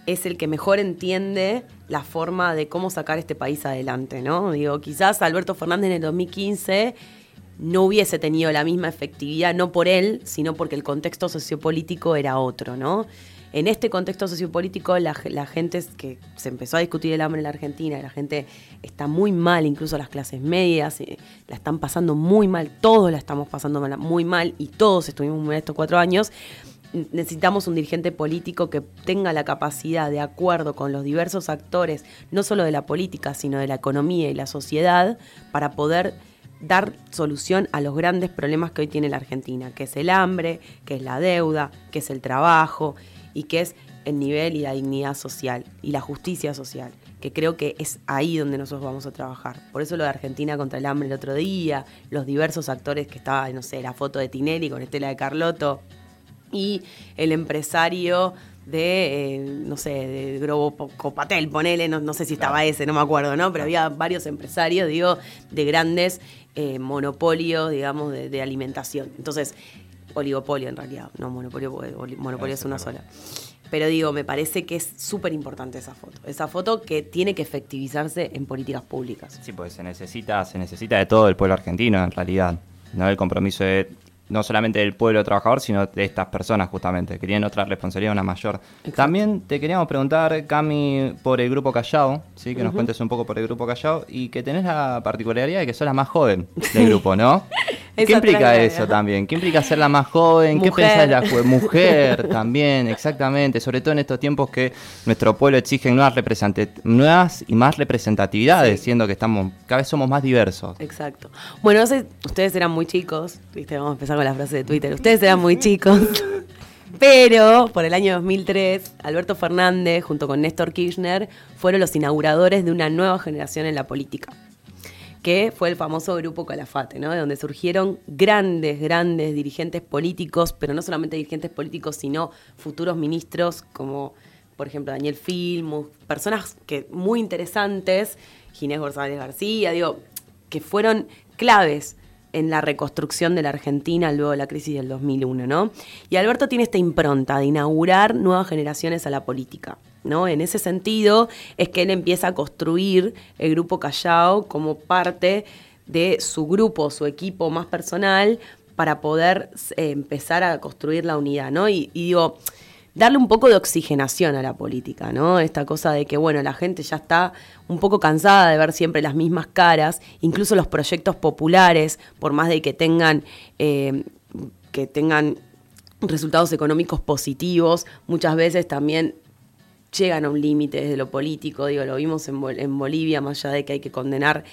es el que mejor entiende la forma de cómo sacar este país adelante, ¿no? Digo, quizás Alberto Fernández en el 2015 no hubiese tenido la misma efectividad, no por él, sino porque el contexto sociopolítico era otro, ¿no? En este contexto sociopolítico, la, gente que se empezó a discutir el hambre en la Argentina, la gente está muy mal, incluso las clases medias, eh, la están pasando muy mal, todos la estamos pasando muy mal y todos estuvimos mal estos cuatro años. Necesitamos un dirigente político que tenga la capacidad de acuerdo con los diversos actores, no solo de la política, sino de la economía y la sociedad, para poder dar solución a los grandes problemas que hoy tiene la Argentina, que es el hambre, que es la deuda, que es el trabajo, y que es el nivel y la dignidad social y la justicia social, que creo que es ahí donde nosotros vamos a trabajar. Por eso lo de Argentina contra el hambre el otro día, los diversos actores que estaba, no sé, la foto de Tinelli con Estela de Carlotto y el empresario de, eh, no sé, de Grobo Copatel, ponele, no, sé si estaba ese, no me acuerdo, ¿no? Pero había varios empresarios, digo, de grandes eh, monopolios, digamos, de, de alimentación. Entonces, oligopolio en realidad, no monopolio, monopolio es una sola. Pero digo, me parece que es súper importante esa foto. Esa foto que tiene que efectivizarse en políticas públicas. Sí, pues se necesita, se necesita de todo el pueblo argentino en realidad. ¿no? El compromiso de no solamente del pueblo trabajador, sino de estas personas justamente, que tienen otra responsabilidad, una mayor. También te queríamos preguntar, Cami, por el Grupo Callao, ¿sí? que nos cuentes un poco por el Grupo Callao, y que tenés la particularidad de que sos la más joven del grupo, ¿no? ¿Qué implica eso también? ¿Qué implica ser la más joven? ¿Qué pensás de la mujer también? Exactamente, sobre todo en estos tiempos que nuestro pueblo exige nuevas, nuevas y más representatividades, siendo que estamos cada vez somos más diversos. Exacto. Bueno, no sé, ustedes eran muy chicos, ¿viste? vamos a empezar con la frase de Twitter, ustedes eran muy chicos. Pero por el año 2003, Alberto Fernández junto con Néstor Kirchner fueron los inauguradores de una nueva generación en la política que fue el famoso grupo Calafate, ¿no? De donde surgieron grandes, grandes dirigentes políticos, pero no solamente dirigentes políticos, sino futuros ministros como, por ejemplo, Daniel Filmus, personas que muy interesantes, Ginés González García, digo, que fueron claves en la reconstrucción de la Argentina luego de la crisis del 2001, ¿no? Y Alberto tiene esta impronta de inaugurar nuevas generaciones a la política. ¿No? En ese sentido es que él empieza a construir el grupo Callao como parte de su grupo, su equipo más personal, para poder eh, empezar a construir la unidad, ¿no? Y, digo, darle un poco de oxigenación a la política, ¿no? Esta cosa de que, bueno, la gente ya está un poco cansada de ver siempre las mismas caras, incluso los proyectos populares, por más de que tengan, eh, que tengan resultados económicos positivos, muchas veces también llegan a un límite desde lo político, digo, lo vimos en, Bolivia, más allá de que hay que condenar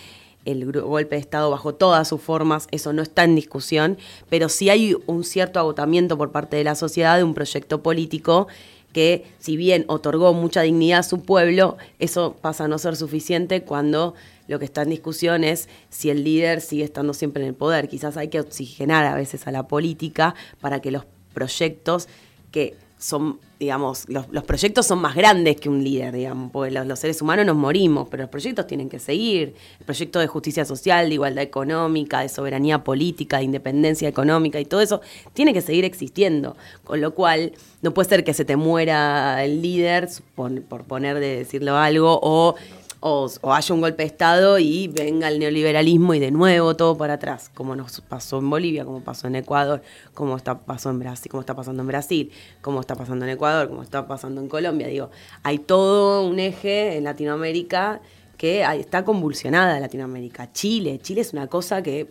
el golpe de Estado bajo todas sus formas, eso no está en discusión, pero sí hay un cierto agotamiento por parte de la sociedad de un proyecto político que, si bien otorgó mucha dignidad a su pueblo, eso pasa a no ser suficiente cuando lo que está en discusión es si el líder sigue estando siempre en el poder. Quizás hay que oxigenar a veces a la política para que los proyectos que son, digamos, los, proyectos son más grandes que un líder, digamos, porque los, seres humanos nos morimos, pero los proyectos tienen que seguir. El proyecto de justicia social, de igualdad económica, de soberanía política, de independencia económica y todo eso tiene que seguir existiendo. Con lo cual, no puede ser que se te muera el líder, por, por poner de decirlo algo, o o, haya un golpe de Estado y venga el neoliberalismo y de nuevo todo para atrás, como nos pasó en Bolivia, como pasó en Ecuador, como está, pasó en Brasil, como está pasando en Brasil, como está pasando en Ecuador, como está pasando en Colombia. Digo, hay todo un eje en Latinoamérica que está convulsionada Latinoamérica. Chile, Chile es una cosa que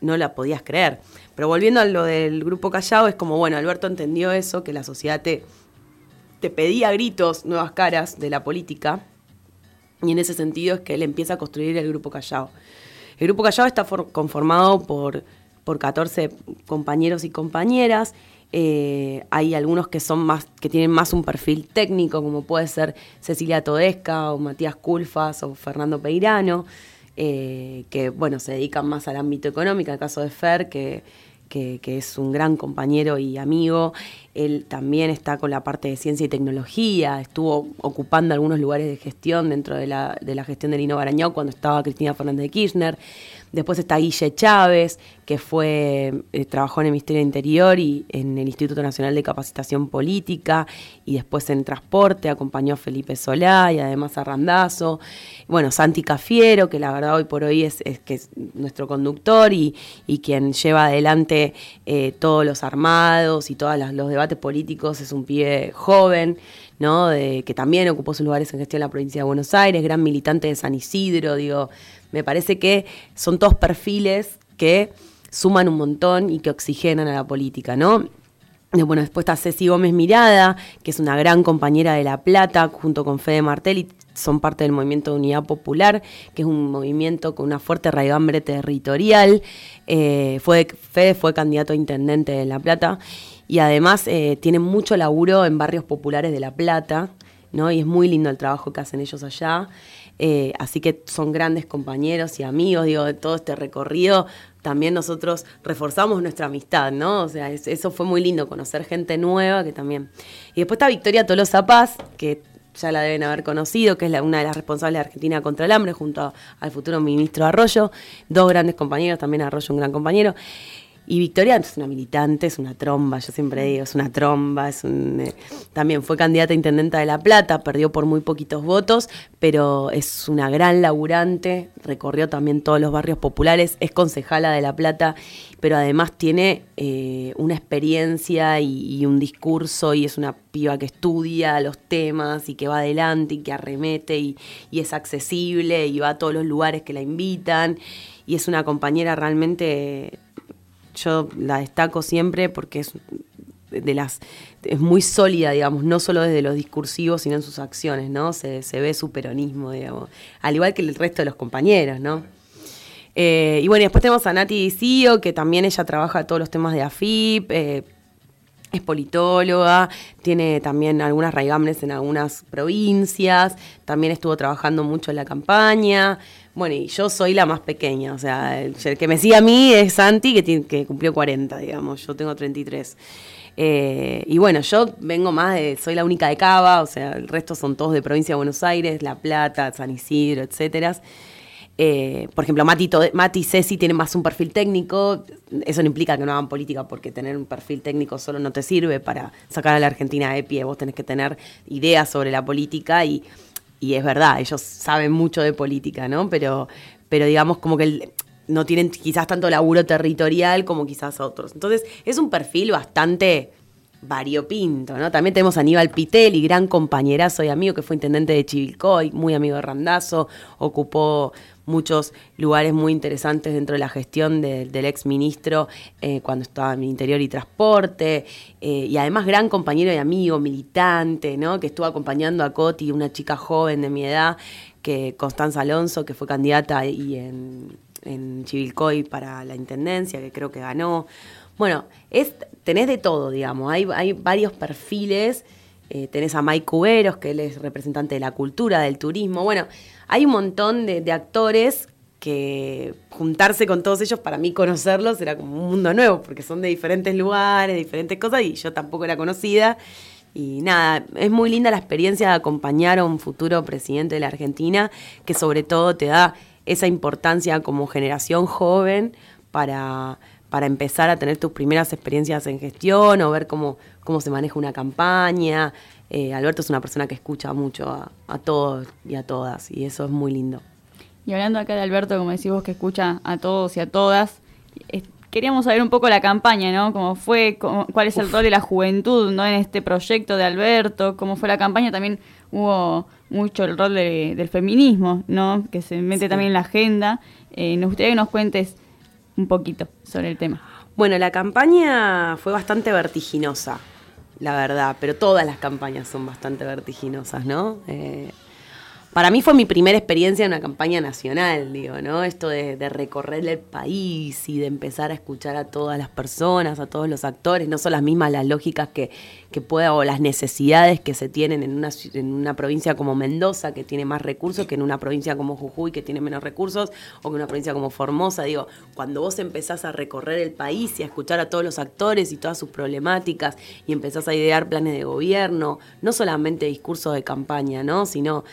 no la podías creer. Pero volviendo a lo del grupo Callao, es como, bueno, Alberto entendió eso, que la sociedad te, te pedía gritos nuevas caras de la política y en ese sentido es que él empieza a construir el Grupo Callao. El Grupo Callao está conformado por, por 14 compañeros y compañeras Eh, hay algunos que son más, que tienen más un perfil técnico, como puede ser Cecilia Todesca o Matías Culfas o Fernando Peirano, eh, que bueno, se dedican más al ámbito económico, en el caso de Fer, que que, es un gran compañero y amigo. Él también está con la parte de ciencia y tecnología, estuvo ocupando algunos lugares de gestión dentro de la, de la gestión de Lino Barañao cuando estaba Cristina Fernández de Kirchner. Después está Guille Chávez, que fue, eh, trabajó en el Ministerio de Interior y en el Instituto Nacional de Capacitación Política, y después en Transporte, acompañó a Felipe Solá y además a Randazo. Bueno, Santi Cafiero, que la verdad hoy por hoy es, que es nuestro conductor y, quien lleva adelante eh, todos los armados y todos los debates políticos, es un pibe joven. ¿no? De, que también ocupó sus lugares en gestión en la provincia de Buenos Aires, gran militante de San Isidro, digo, me parece que son todos perfiles que suman un montón y que oxigenan a la política, ¿no? Bueno, después está Ceci Gómez Mirada, que es una gran compañera de La Plata, junto con Fede Martelli, son parte del movimiento de Unidad Popular, que es un movimiento con una fuerte raigambre territorial. Eh, fue, Fede fue candidato a intendente de La Plata y además eh, tiene mucho laburo en barrios populares de La Plata, ¿no? Y es muy lindo el trabajo que hacen ellos allá. Eh, así que son grandes compañeros y amigos, digo, de todo este recorrido. También nosotros reforzamos nuestra amistad, ¿no? O sea, eso fue muy lindo, conocer gente nueva que también. Y después está Victoria Tolosa Paz, que ya la deben haber conocido, que es una de las responsables de Argentina contra el hambre, junto al futuro ministro Arroyo, dos grandes compañeros, también Arroyo un gran compañero. Y Victoria es una militante, es una tromba, yo siempre digo, es una tromba, es un, eh, también fue candidata a intendenta de La Plata, perdió por muy poquitos votos, pero es una gran laburante, recorrió también todos los barrios populares, es concejala de La Plata, pero además tiene eh, una experiencia y, un discurso y es una piba que estudia los temas y que va adelante y que arremete y, y es accesible y va a todos los lugares que la invitan y es una compañera realmente yo la destaco siempre porque es de las es muy sólida, digamos, no solo desde los discursivos, sino en sus acciones, ¿no? Se, ve su peronismo, digamos, al igual que el resto de los compañeros, ¿no? Eh, y bueno, después tenemos a Nati Dicio, que también ella trabaja todos los temas de AFIP, eh, es politóloga, tiene también algunas raigambres en algunas provincias, también estuvo trabajando mucho en la campaña. Bueno, y yo soy la más pequeña, o sea, el, que me sigue a mí es Santi, que, tiene, que cumplió 40, digamos, yo tengo 33. Eh, y bueno, yo vengo más de, soy la única de Cava, o sea, el resto son todos de provincia de Buenos Aires, La Plata, San Isidro, etcétera. Eh, por ejemplo, Mati, Mati y Ceci tienen más un perfil técnico. Eso no implica que no hagan política, porque tener un perfil técnico solo no te sirve para sacar a la Argentina de pie. Vos tenés que tener ideas sobre la política y, es verdad, ellos saben mucho de política, ¿no? Pero, pero digamos como que no tienen quizás tanto laburo territorial como quizás otros. Entonces, es un perfil bastante variopinto, ¿no? También tenemos a Aníbal Pitelli, gran compañerazo y amigo que fue intendente de Chivilcoy, muy amigo de Randazo, ocupó muchos lugares muy interesantes dentro de la gestión del ex ministro eh, cuando estaba en Interior y Transporte, eh, y además gran compañero y amigo, militante, ¿no? que estuvo acompañando a Coti, una chica joven de mi edad, que Constanza Alonso, que fue candidata ahí en, en Chivilcoy para la Intendencia, que creo que ganó. Bueno, es, tenés de todo, digamos, hay, varios perfiles. Eh, tenés a Mike Cuberos, que él es representante de la cultura, del turismo. Bueno, hay un montón de, actores que juntarse con todos ellos, para mí conocerlos era como un mundo nuevo, porque son de diferentes lugares, diferentes cosas, y yo tampoco era conocida. Y nada, es muy linda la experiencia de acompañar a un futuro presidente de la Argentina, que sobre todo te da esa importancia como generación joven para, para empezar a tener tus primeras experiencias en gestión o ver cómo, cómo se maneja una campaña, eh, Alberto es una persona que escucha mucho a, todos y a todas, y eso es muy lindo. Y hablando acá de Alberto, como decís vos, que escucha a todos y a todas, queríamos saber un poco la campaña, ¿no? ¿Cómo fue? ¿Cuál es el rol de la juventud, ¿no? En este proyecto de Alberto, ¿cómo fue la campaña? También hubo mucho el rol del feminismo, ¿no? Que se mete también en la agenda. Eh, nos gustaría que nos cuentes un poquito sobre el tema. Bueno, la campaña fue bastante vertiginosa la verdad, pero todas las campañas son bastante vertiginosas, ¿no? Eh, para mí fue mi primera experiencia en una campaña nacional, digo, ¿no? Esto de, recorrer el país y de empezar a escuchar a todas las personas, a todos los actores, no son las mismas las lógicas que, que pueda o las necesidades que se tienen en una, en una provincia como Mendoza, que tiene más recursos, que en una provincia como Jujuy, que tiene menos recursos, o que una provincia como Formosa. Digo, cuando vos empezás a recorrer el país y a escuchar a todos los actores y todas sus problemáticas y empezás a idear planes de gobierno, no solamente discursos de campaña, ¿no? Sino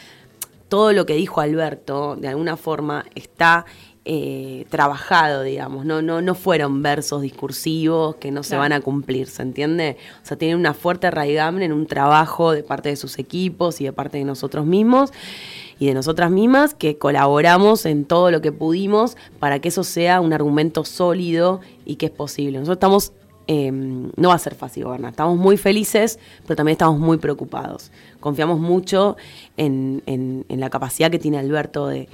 todo lo que dijo Alberto, de alguna forma, está eh, trabajado, digamos, ¿no? No, no fueron versos discursivos que no se van a cumplir, ¿se entiende? O sea, tienen una fuerte arraigambre en un trabajo de parte de sus equipos y de parte de nosotros mismos y de nosotras mismas que colaboramos en todo lo que pudimos para que eso sea un argumento sólido y que es posible. Nosotros estamos Em, no va a ser fácil gobernar. Estamos muy felices, pero también estamos muy preocupados. Confiamos mucho en, la capacidad que tiene Alberto de,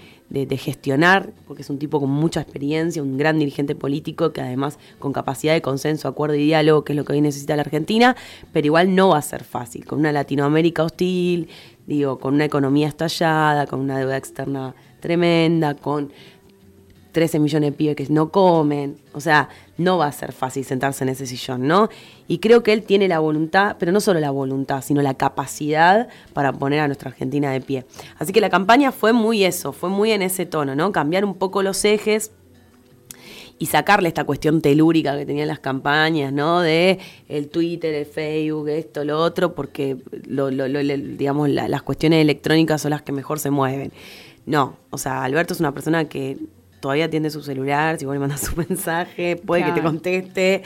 gestionar, porque es un tipo con mucha experiencia, un gran dirigente político que además con capacidad de consenso, acuerdo y diálogo, que es lo que hoy necesita la Argentina, pero igual no va a ser fácil. Con una Latinoamérica hostil, digo, con una economía estallada, con una deuda externa tremenda, con 13 millones de pibes que no comen. O sea, no va a ser fácil sentarse en ese sillón, ¿no? Y creo que él tiene la voluntad, pero no solo la voluntad, sino la capacidad para poner a nuestra Argentina de pie. Así que la campaña fue muy eso, fue muy en ese tono, ¿no? Cambiar un poco los ejes y sacarle esta cuestión telúrica que tenían las campañas, ¿no? De el Twitter, el Facebook, esto, lo otro, porque lo, digamos, las cuestiones electrónicas son las que mejor se mueven. No, o sea, Alberto es una persona que todavía tiene su celular, si vos le mandas un mensaje, puede que te conteste.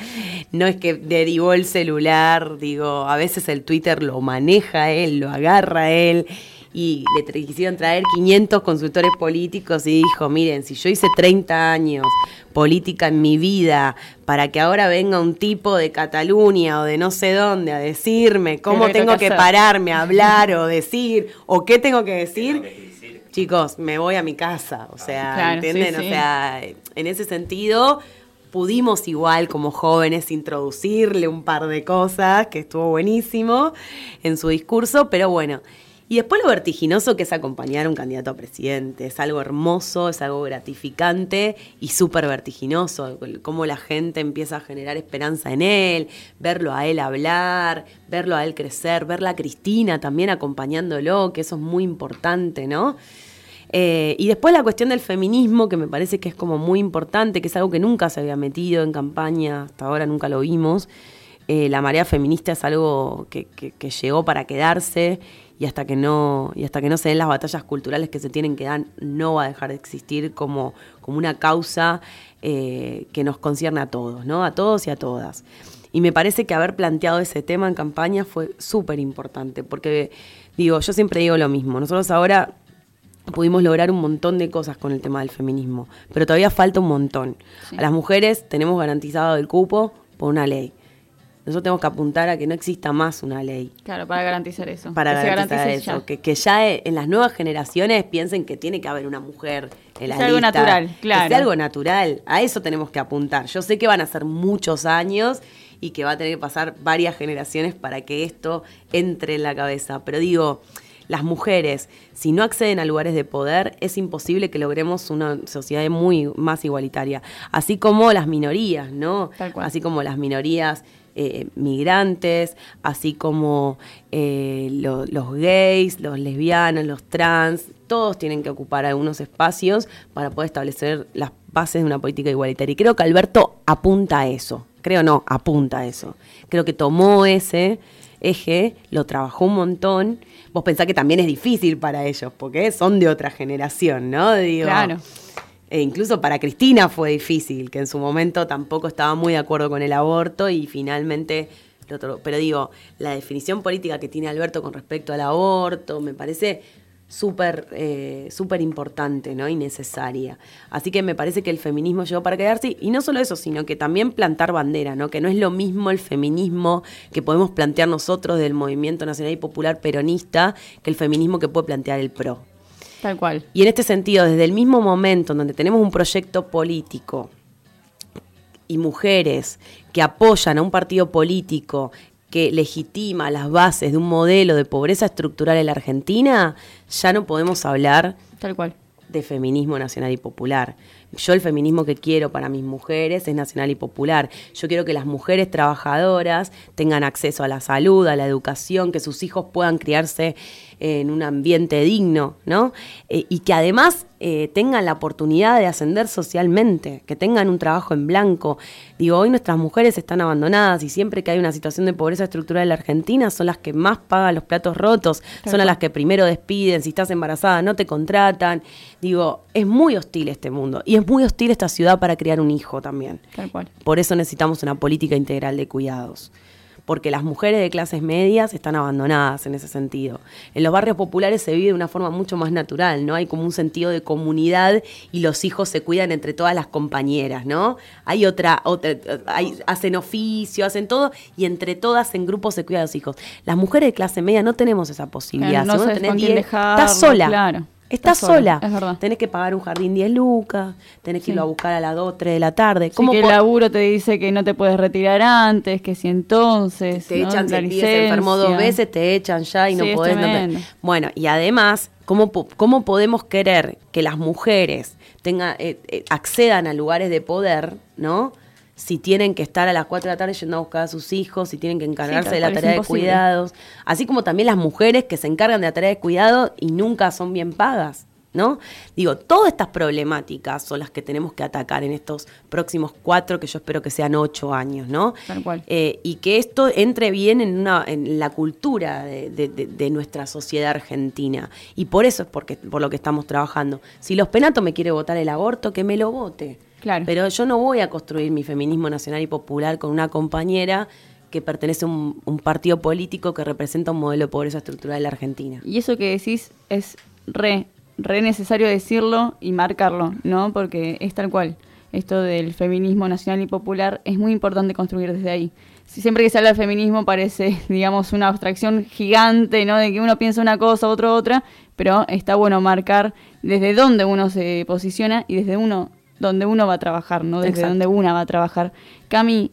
No es que derivó el celular, digo, a veces el Twitter lo maneja él, lo agarra él. Y le quisieron traer 500 consultores políticos y dijo, miren, si yo hice 30 años política en mi vida para que ahora venga un tipo de Cataluña o de no sé dónde a decirme cómo tengo que pararme a hablar o decir o qué tengo que decir chicos, me voy a mi casa. O sea, ¿entienden? O sea, en ese sentido, pudimos igual como jóvenes introducirle un par de cosas, que estuvo buenísimo en su discurso, pero bueno. Y después lo vertiginoso que es acompañar a un candidato a presidente. Es algo hermoso, es algo gratificante y súper vertiginoso. Cómo la gente empieza a generar esperanza en él, verlo a él hablar, verlo a él crecer, verla a Cristina también acompañándolo, que eso es muy importante, ¿no? Eh, y después la cuestión del feminismo, que me parece que es como muy importante, que es algo que nunca se había metido en campaña, hasta ahora nunca lo vimos. Eh, la marea feminista es algo que, llegó para quedarse y hasta que no y hasta que no se den las batallas culturales que se tienen que dar no va a dejar de existir como, como una causa eh, que nos concierne a todos, ¿no? A todos y a todas. Y me parece que haber planteado ese tema en campaña fue súper importante, porque digo, yo siempre digo lo mismo, nosotros ahora pudimos lograr un montón de cosas con el tema del feminismo, pero todavía falta un montón. A las mujeres tenemos garantizado el cupo por una ley. Nosotros tenemos que apuntar a que no exista más una ley. Claro, para garantizar eso. Para garantizar eso. Que, que, ya en las nuevas generaciones piensen que tiene que haber una mujer en la lista. algo natural, claro. Sea algo natural. A eso tenemos que apuntar. Yo sé que van a ser muchos años y que va a tener que pasar varias generaciones para que esto entre en la cabeza. Pero digo, las mujeres, si no acceden a lugares de poder, es imposible que logremos una sociedad muy más igualitaria. Así como las minorías, ¿no? Así como las minorías eh, migrantes, así como eh, los gays, los lesbianos, los trans, todos tienen que ocupar algunos espacios para poder establecer las bases de una política igualitaria. Y creo que Alberto apunta a eso. Creo no, apunta a eso. Creo que tomó ese eje, lo trabajó un montón vos pensás que también es difícil para ellos, porque son de otra generación, ¿no? Digo, claro. E incluso para Cristina fue difícil, que en su momento tampoco estaba muy de acuerdo con el aborto y finalmente pero digo, la definición política que tiene Alberto con respecto al aborto me parece súper eh, súper importante ¿no? y necesaria. Así que me parece que el feminismo llegó para quedarse y no solo eso, sino que también plantar bandera, ¿no? que no es lo mismo el feminismo que podemos plantear nosotros del movimiento nacional y popular peronista que el feminismo que puede plantear el PRO. Tal cual. Y en este sentido, desde el mismo momento en donde tenemos un proyecto político y mujeres que apoyan a un partido político que legitima las bases de un modelo de pobreza estructural en la Argentina, ya no podemos hablar Tal cual. de feminismo nacional y popular. Yo el feminismo que quiero para mis mujeres es nacional y popular. Yo quiero que las mujeres trabajadoras tengan acceso a la salud, a la educación, que sus hijos puedan criarse en un ambiente digno, ¿no? Eh, y que además eh, tengan la oportunidad de ascender socialmente, que tengan un trabajo en blanco. Digo, hoy nuestras mujeres están abandonadas y siempre que hay una situación de pobreza estructural en la Argentina son las que más pagan los platos rotos, son a las que primero despiden, si estás embarazada no te contratan. Digo, es muy hostil este mundo y es muy hostil esta ciudad para criar un hijo también. Tal cual. Por eso necesitamos una política integral de cuidados. Porque las mujeres de clases medias están abandonadas en ese sentido. En los barrios populares se vive de una forma mucho más natural, ¿no? Hay como un sentido de comunidad y los hijos se cuidan entre todas las compañeras, ¿no? Hay otra, otra hay- hacen oficio, hacen todo y entre todas en grupos se cuidan los hijos. Las mujeres de clase media no tenemos esa posibilidad. Claro, no Si vos sabes tenés con quién 10, dejarlo, estás sola. claro. Estás sola, sola. es verdad. Tenés que pagar un jardín 10 lucas, tenés que Sí. irlo a buscar a las 2, 3 de la tarde. Sí, que el laburo te dice que no te puedes retirar antes, que si entonces. te ¿no? echan, La pibe se enfermó dos licencia. veces, te echan ya y no Sí, podés. no te- tremendo. Bueno, y además, ¿cómo, cómo podemos querer que las mujeres tengan, eh, eh, accedan a lugares de poder, ¿no? Si tienen que estar a las 4 de la tarde yendo a buscar a sus hijos, si tienen que encargarse de la tarea de cuidados, así como también las mujeres que se encargan de la tarea de cuidado y nunca son bien pagas. ¿No? Digo, todas estas problemáticas son las que tenemos que atacar en estos próximos cuatro, que yo espero que sean ocho años, ¿no? Tal cual. Eh, y que esto entre bien en, una, en la cultura de, de- de- de nuestra sociedad argentina. Y por eso es porque, por lo que estamos trabajando. Si los penatos me quiere votar el aborto, que me lo vote. Claro. Pero yo no voy a construir mi feminismo nacional y popular con una compañera que pertenece a un, un partido político que representa un modelo de pobreza estructural en la Argentina. Y eso que decís es re, re necesario decirlo y marcarlo, ¿no? Porque es tal cual. Esto del feminismo nacional y popular es muy importante construir desde ahí. Si siempre que se habla de feminismo parece, digamos, una abstracción gigante, ¿no? De que uno piensa una cosa, otro otra, pero está bueno marcar desde dónde uno se posiciona y desde uno donde uno va a trabajar, ¿no? Desde Exacto. donde una va a trabajar. Cami,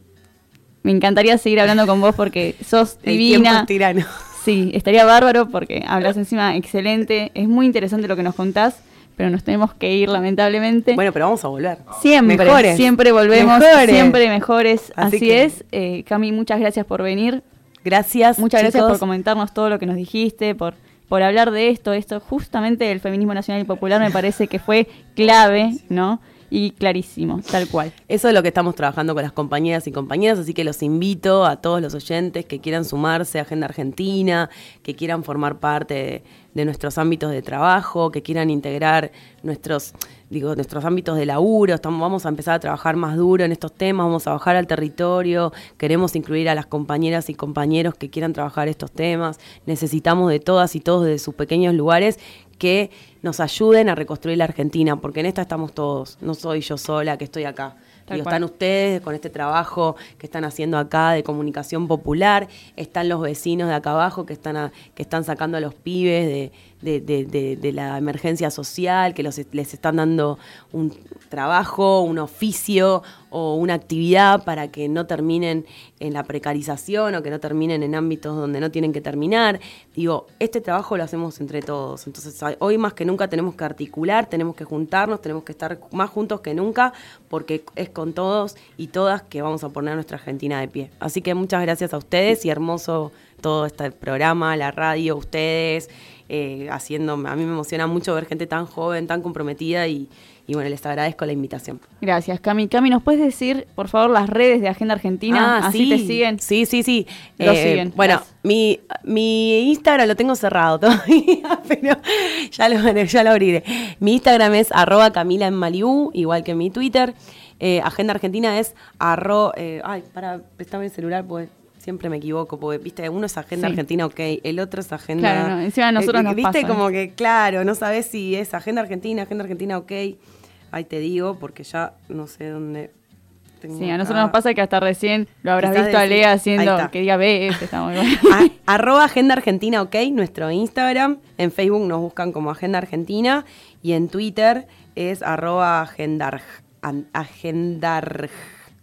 me encantaría seguir hablando con vos porque sos El divina. tirano. Sí, estaría bárbaro porque hablas encima excelente. Es muy interesante lo que nos contás, pero nos tenemos que ir lamentablemente. Bueno, pero vamos a volver. siempre, Mejores. siempre volvemos, Mejores. siempre mejores. Así Así, que- es. Eh, Cami, muchas gracias por venir. Gracias. Muchas gracias por comentarnos todo lo que nos dijiste, por, por hablar de esto. Esto justamente del feminismo nacional y popular me parece que fue clave, ¿no? Y clarísimo, tal cual. Eso es lo que estamos trabajando con las compañeras y compañeras, así que los invito a todos los oyentes que quieran sumarse a Agenda Argentina, que quieran formar parte de, de nuestros ámbitos de trabajo, que quieran integrar nuestros, digo, nuestros ámbitos de laburo. Estamos, vamos a empezar a trabajar más duro en estos temas, vamos a bajar al territorio, queremos incluir a las compañeras y compañeros que quieran trabajar estos temas. Necesitamos de todas y todos desde sus pequeños lugares que nos ayuden a reconstruir la Argentina, porque en esta estamos todos, no soy yo sola que estoy acá. Digo, están ustedes con este trabajo que están haciendo acá de comunicación popular, están los vecinos de acá abajo que están, a- que están sacando a los pibes de, de- la emergencia social, que los, les están dando un trabajo, un oficio o una actividad para que no terminen en la precarización o que no terminen en ámbitos donde no tienen que terminar. Digo, este trabajo lo hacemos entre todos. Entonces, hoy más que nunca tenemos que articular, tenemos que juntarnos, tenemos que estar más juntos que nunca, porque es con todos y todas que vamos a poner nuestra Argentina de pie. Así que muchas gracias a ustedes y hermoso todo este programa, la radio, ustedes, eh, haciendo, a mí me emociona mucho ver gente tan joven, tan comprometida y, y bueno, les agradezco la invitación. Gracias, Cami. Cami, ¿nos puedes decir, por favor, las redes de Agenda Argentina? Ah, Así sí. te siguen. Sí, sí, sí. Lo Eh, siguen, Bueno, gracias. mi, mi Instagram lo tengo cerrado todavía, pero ya lo, ya lo abriré. Mi Instagram es arroba Camila en Malibu, igual que mi Twitter. Eh, Agenda Argentina es arro... eh, ay, para, préstame el celular, pues siempre me equivoco, porque, viste, uno es Agenda Sí. Argentina, ok, el otro es Agenda... Claro, no, encima a nosotros Eh, nos Viste, pasa. como que, claro, no sabes si es Agenda Argentina, Agenda Argentina, ok. Ahí te digo, porque ya no sé dónde... tengo Sí, a nosotros nos pasa que hasta recién lo habrás visto a Lea haciendo que diga BF, está muy bueno. A- arroba Agenda Argentina OK, nuestro Instagram. En Facebook nos buscan como Agenda Argentina. Y en Twitter es arroba agendarg. an-.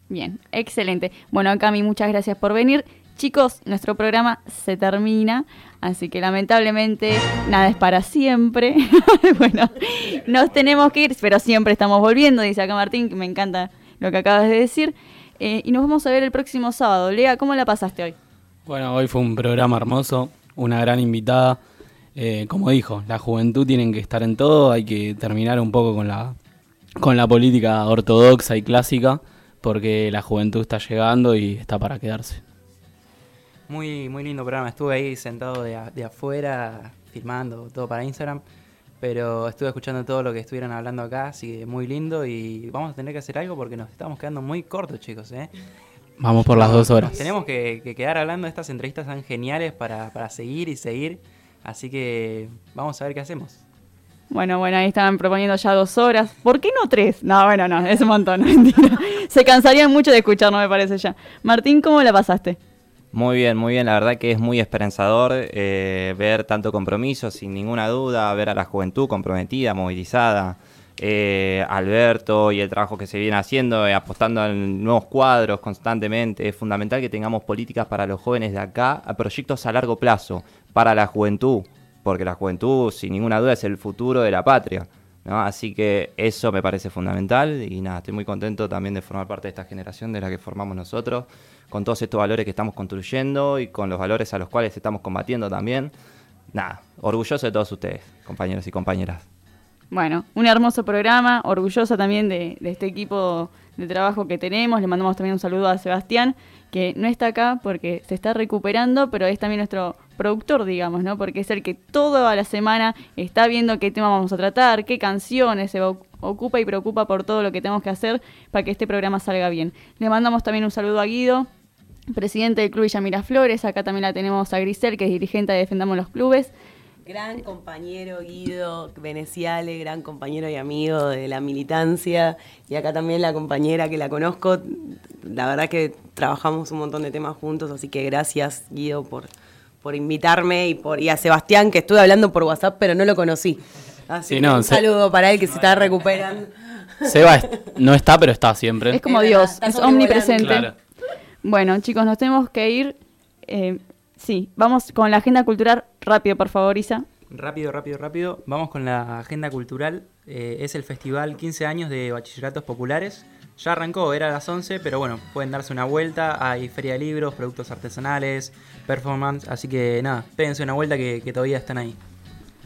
Bien, excelente. Bueno, Cami, muchas gracias por venir. Chicos, nuestro programa se termina, así que lamentablemente nada es para siempre. bueno, nos tenemos que ir, pero siempre estamos volviendo, dice acá Martín, que me encanta lo que acabas de decir. Eh, y nos vamos a ver el próximo sábado. Lea, ¿cómo la pasaste hoy? Bueno, hoy fue un programa hermoso, una gran invitada. Eh, como dijo, la juventud tienen que estar en todo, hay que terminar un poco con la, con la política ortodoxa y clásica, porque la juventud está llegando y está para quedarse. Muy, muy lindo programa. Estuve ahí sentado de, de afuera, filmando todo para Instagram. Pero estuve escuchando todo lo que estuvieron hablando acá, así que muy lindo. Y vamos a tener que hacer algo porque nos estamos quedando muy cortos, chicos. ¿eh? Vamos por las dos horas. Tenemos que, que quedar hablando estas entrevistas tan geniales para, para seguir y seguir. Así que vamos a ver qué hacemos. Bueno, bueno, ahí estaban proponiendo ya dos horas. ¿Por qué no tres? No, bueno, no, es un montón, mentira. Se cansarían mucho de escucharnos, me parece ya. Martín, ¿cómo la pasaste? Muy bien, muy bien. La verdad que es muy esperanzador eh, ver tanto compromiso, sin ninguna duda, ver a la juventud comprometida, movilizada. Eh, Alberto y el trabajo que se viene haciendo, eh, apostando en nuevos cuadros constantemente. Es fundamental que tengamos políticas para los jóvenes de acá, proyectos a largo plazo, para la juventud, porque la juventud, sin ninguna duda, es el futuro de la patria. Así que eso me parece fundamental y nada, estoy muy contento también de formar parte de esta generación de la que formamos nosotros con todos estos valores que estamos construyendo y con los valores a los cuales estamos combatiendo también. Nada, orgulloso de todos ustedes, compañeros y compañeras. Bueno, un hermoso programa, orgullosa también de, este equipo de trabajo que tenemos. Le mandamos también un saludo a Sebastián, que no está acá porque se está recuperando, pero es también nuestro productor, digamos, ¿no? Porque es el que toda la semana está viendo qué tema vamos a tratar, qué canciones, se ocupa y preocupa por todo lo que tenemos que hacer para que este programa salga bien. Le mandamos también un saludo a Guido, presidente del Club Villa Miraflores. Acá también la tenemos a Grisel, que es dirigente de Defendamos los Clubes. Gran compañero Guido Veneciale, gran compañero y amigo de la militancia. Y acá también la compañera que la conozco. La verdad que trabajamos un montón de temas juntos, así que gracias Guido por, por invitarme y, por, y a Sebastián, que estuve hablando por WhatsApp, pero no lo conocí. Así sí, no, un saludo para él que se está recuperando. Seba no está, pero está siempre. Es como Dios, es omnipresente. Claro. Bueno, chicos, nos tenemos que ir. Eh, sí, vamos con la agenda cultural rápido, por favor, Isa. Rápido, rápido, rápido. Vamos con la agenda cultural. Eh, es el festival 15 años de bachilleratos populares. Ya arrancó, era a las 11, pero bueno, pueden darse una vuelta. Hay feria de libros, productos artesanales, performance. Así que nada, péguense una vuelta que, que todavía están ahí.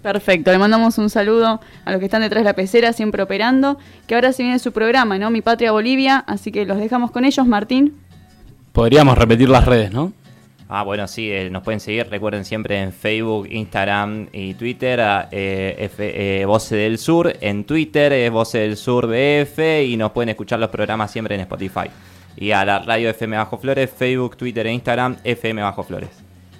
Perfecto, le mandamos un saludo a los que están detrás de la pecera, siempre operando, que ahora se viene su programa, ¿no? Mi Patria Bolivia, así que los dejamos con ellos, Martín. Podríamos repetir las redes, ¿no? Ah, bueno, sí, eh, nos pueden seguir, recuerden siempre en Facebook, Instagram y Twitter, eh, F, eh, Voce del Sur, en Twitter es Voce del Sur BF y nos pueden escuchar los programas siempre en Spotify. Y a la radio FM Bajo Flores, Facebook, Twitter e Instagram, FM Bajo Flores.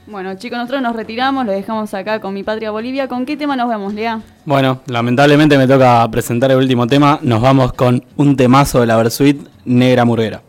Bueno, chicos, nosotros nos retiramos, lo dejamos acá con mi patria Bolivia. ¿Con qué tema nos vemos, Lea? Bueno, lamentablemente me toca presentar el último tema. Nos vamos con un temazo de la Versuit Negra Murguera.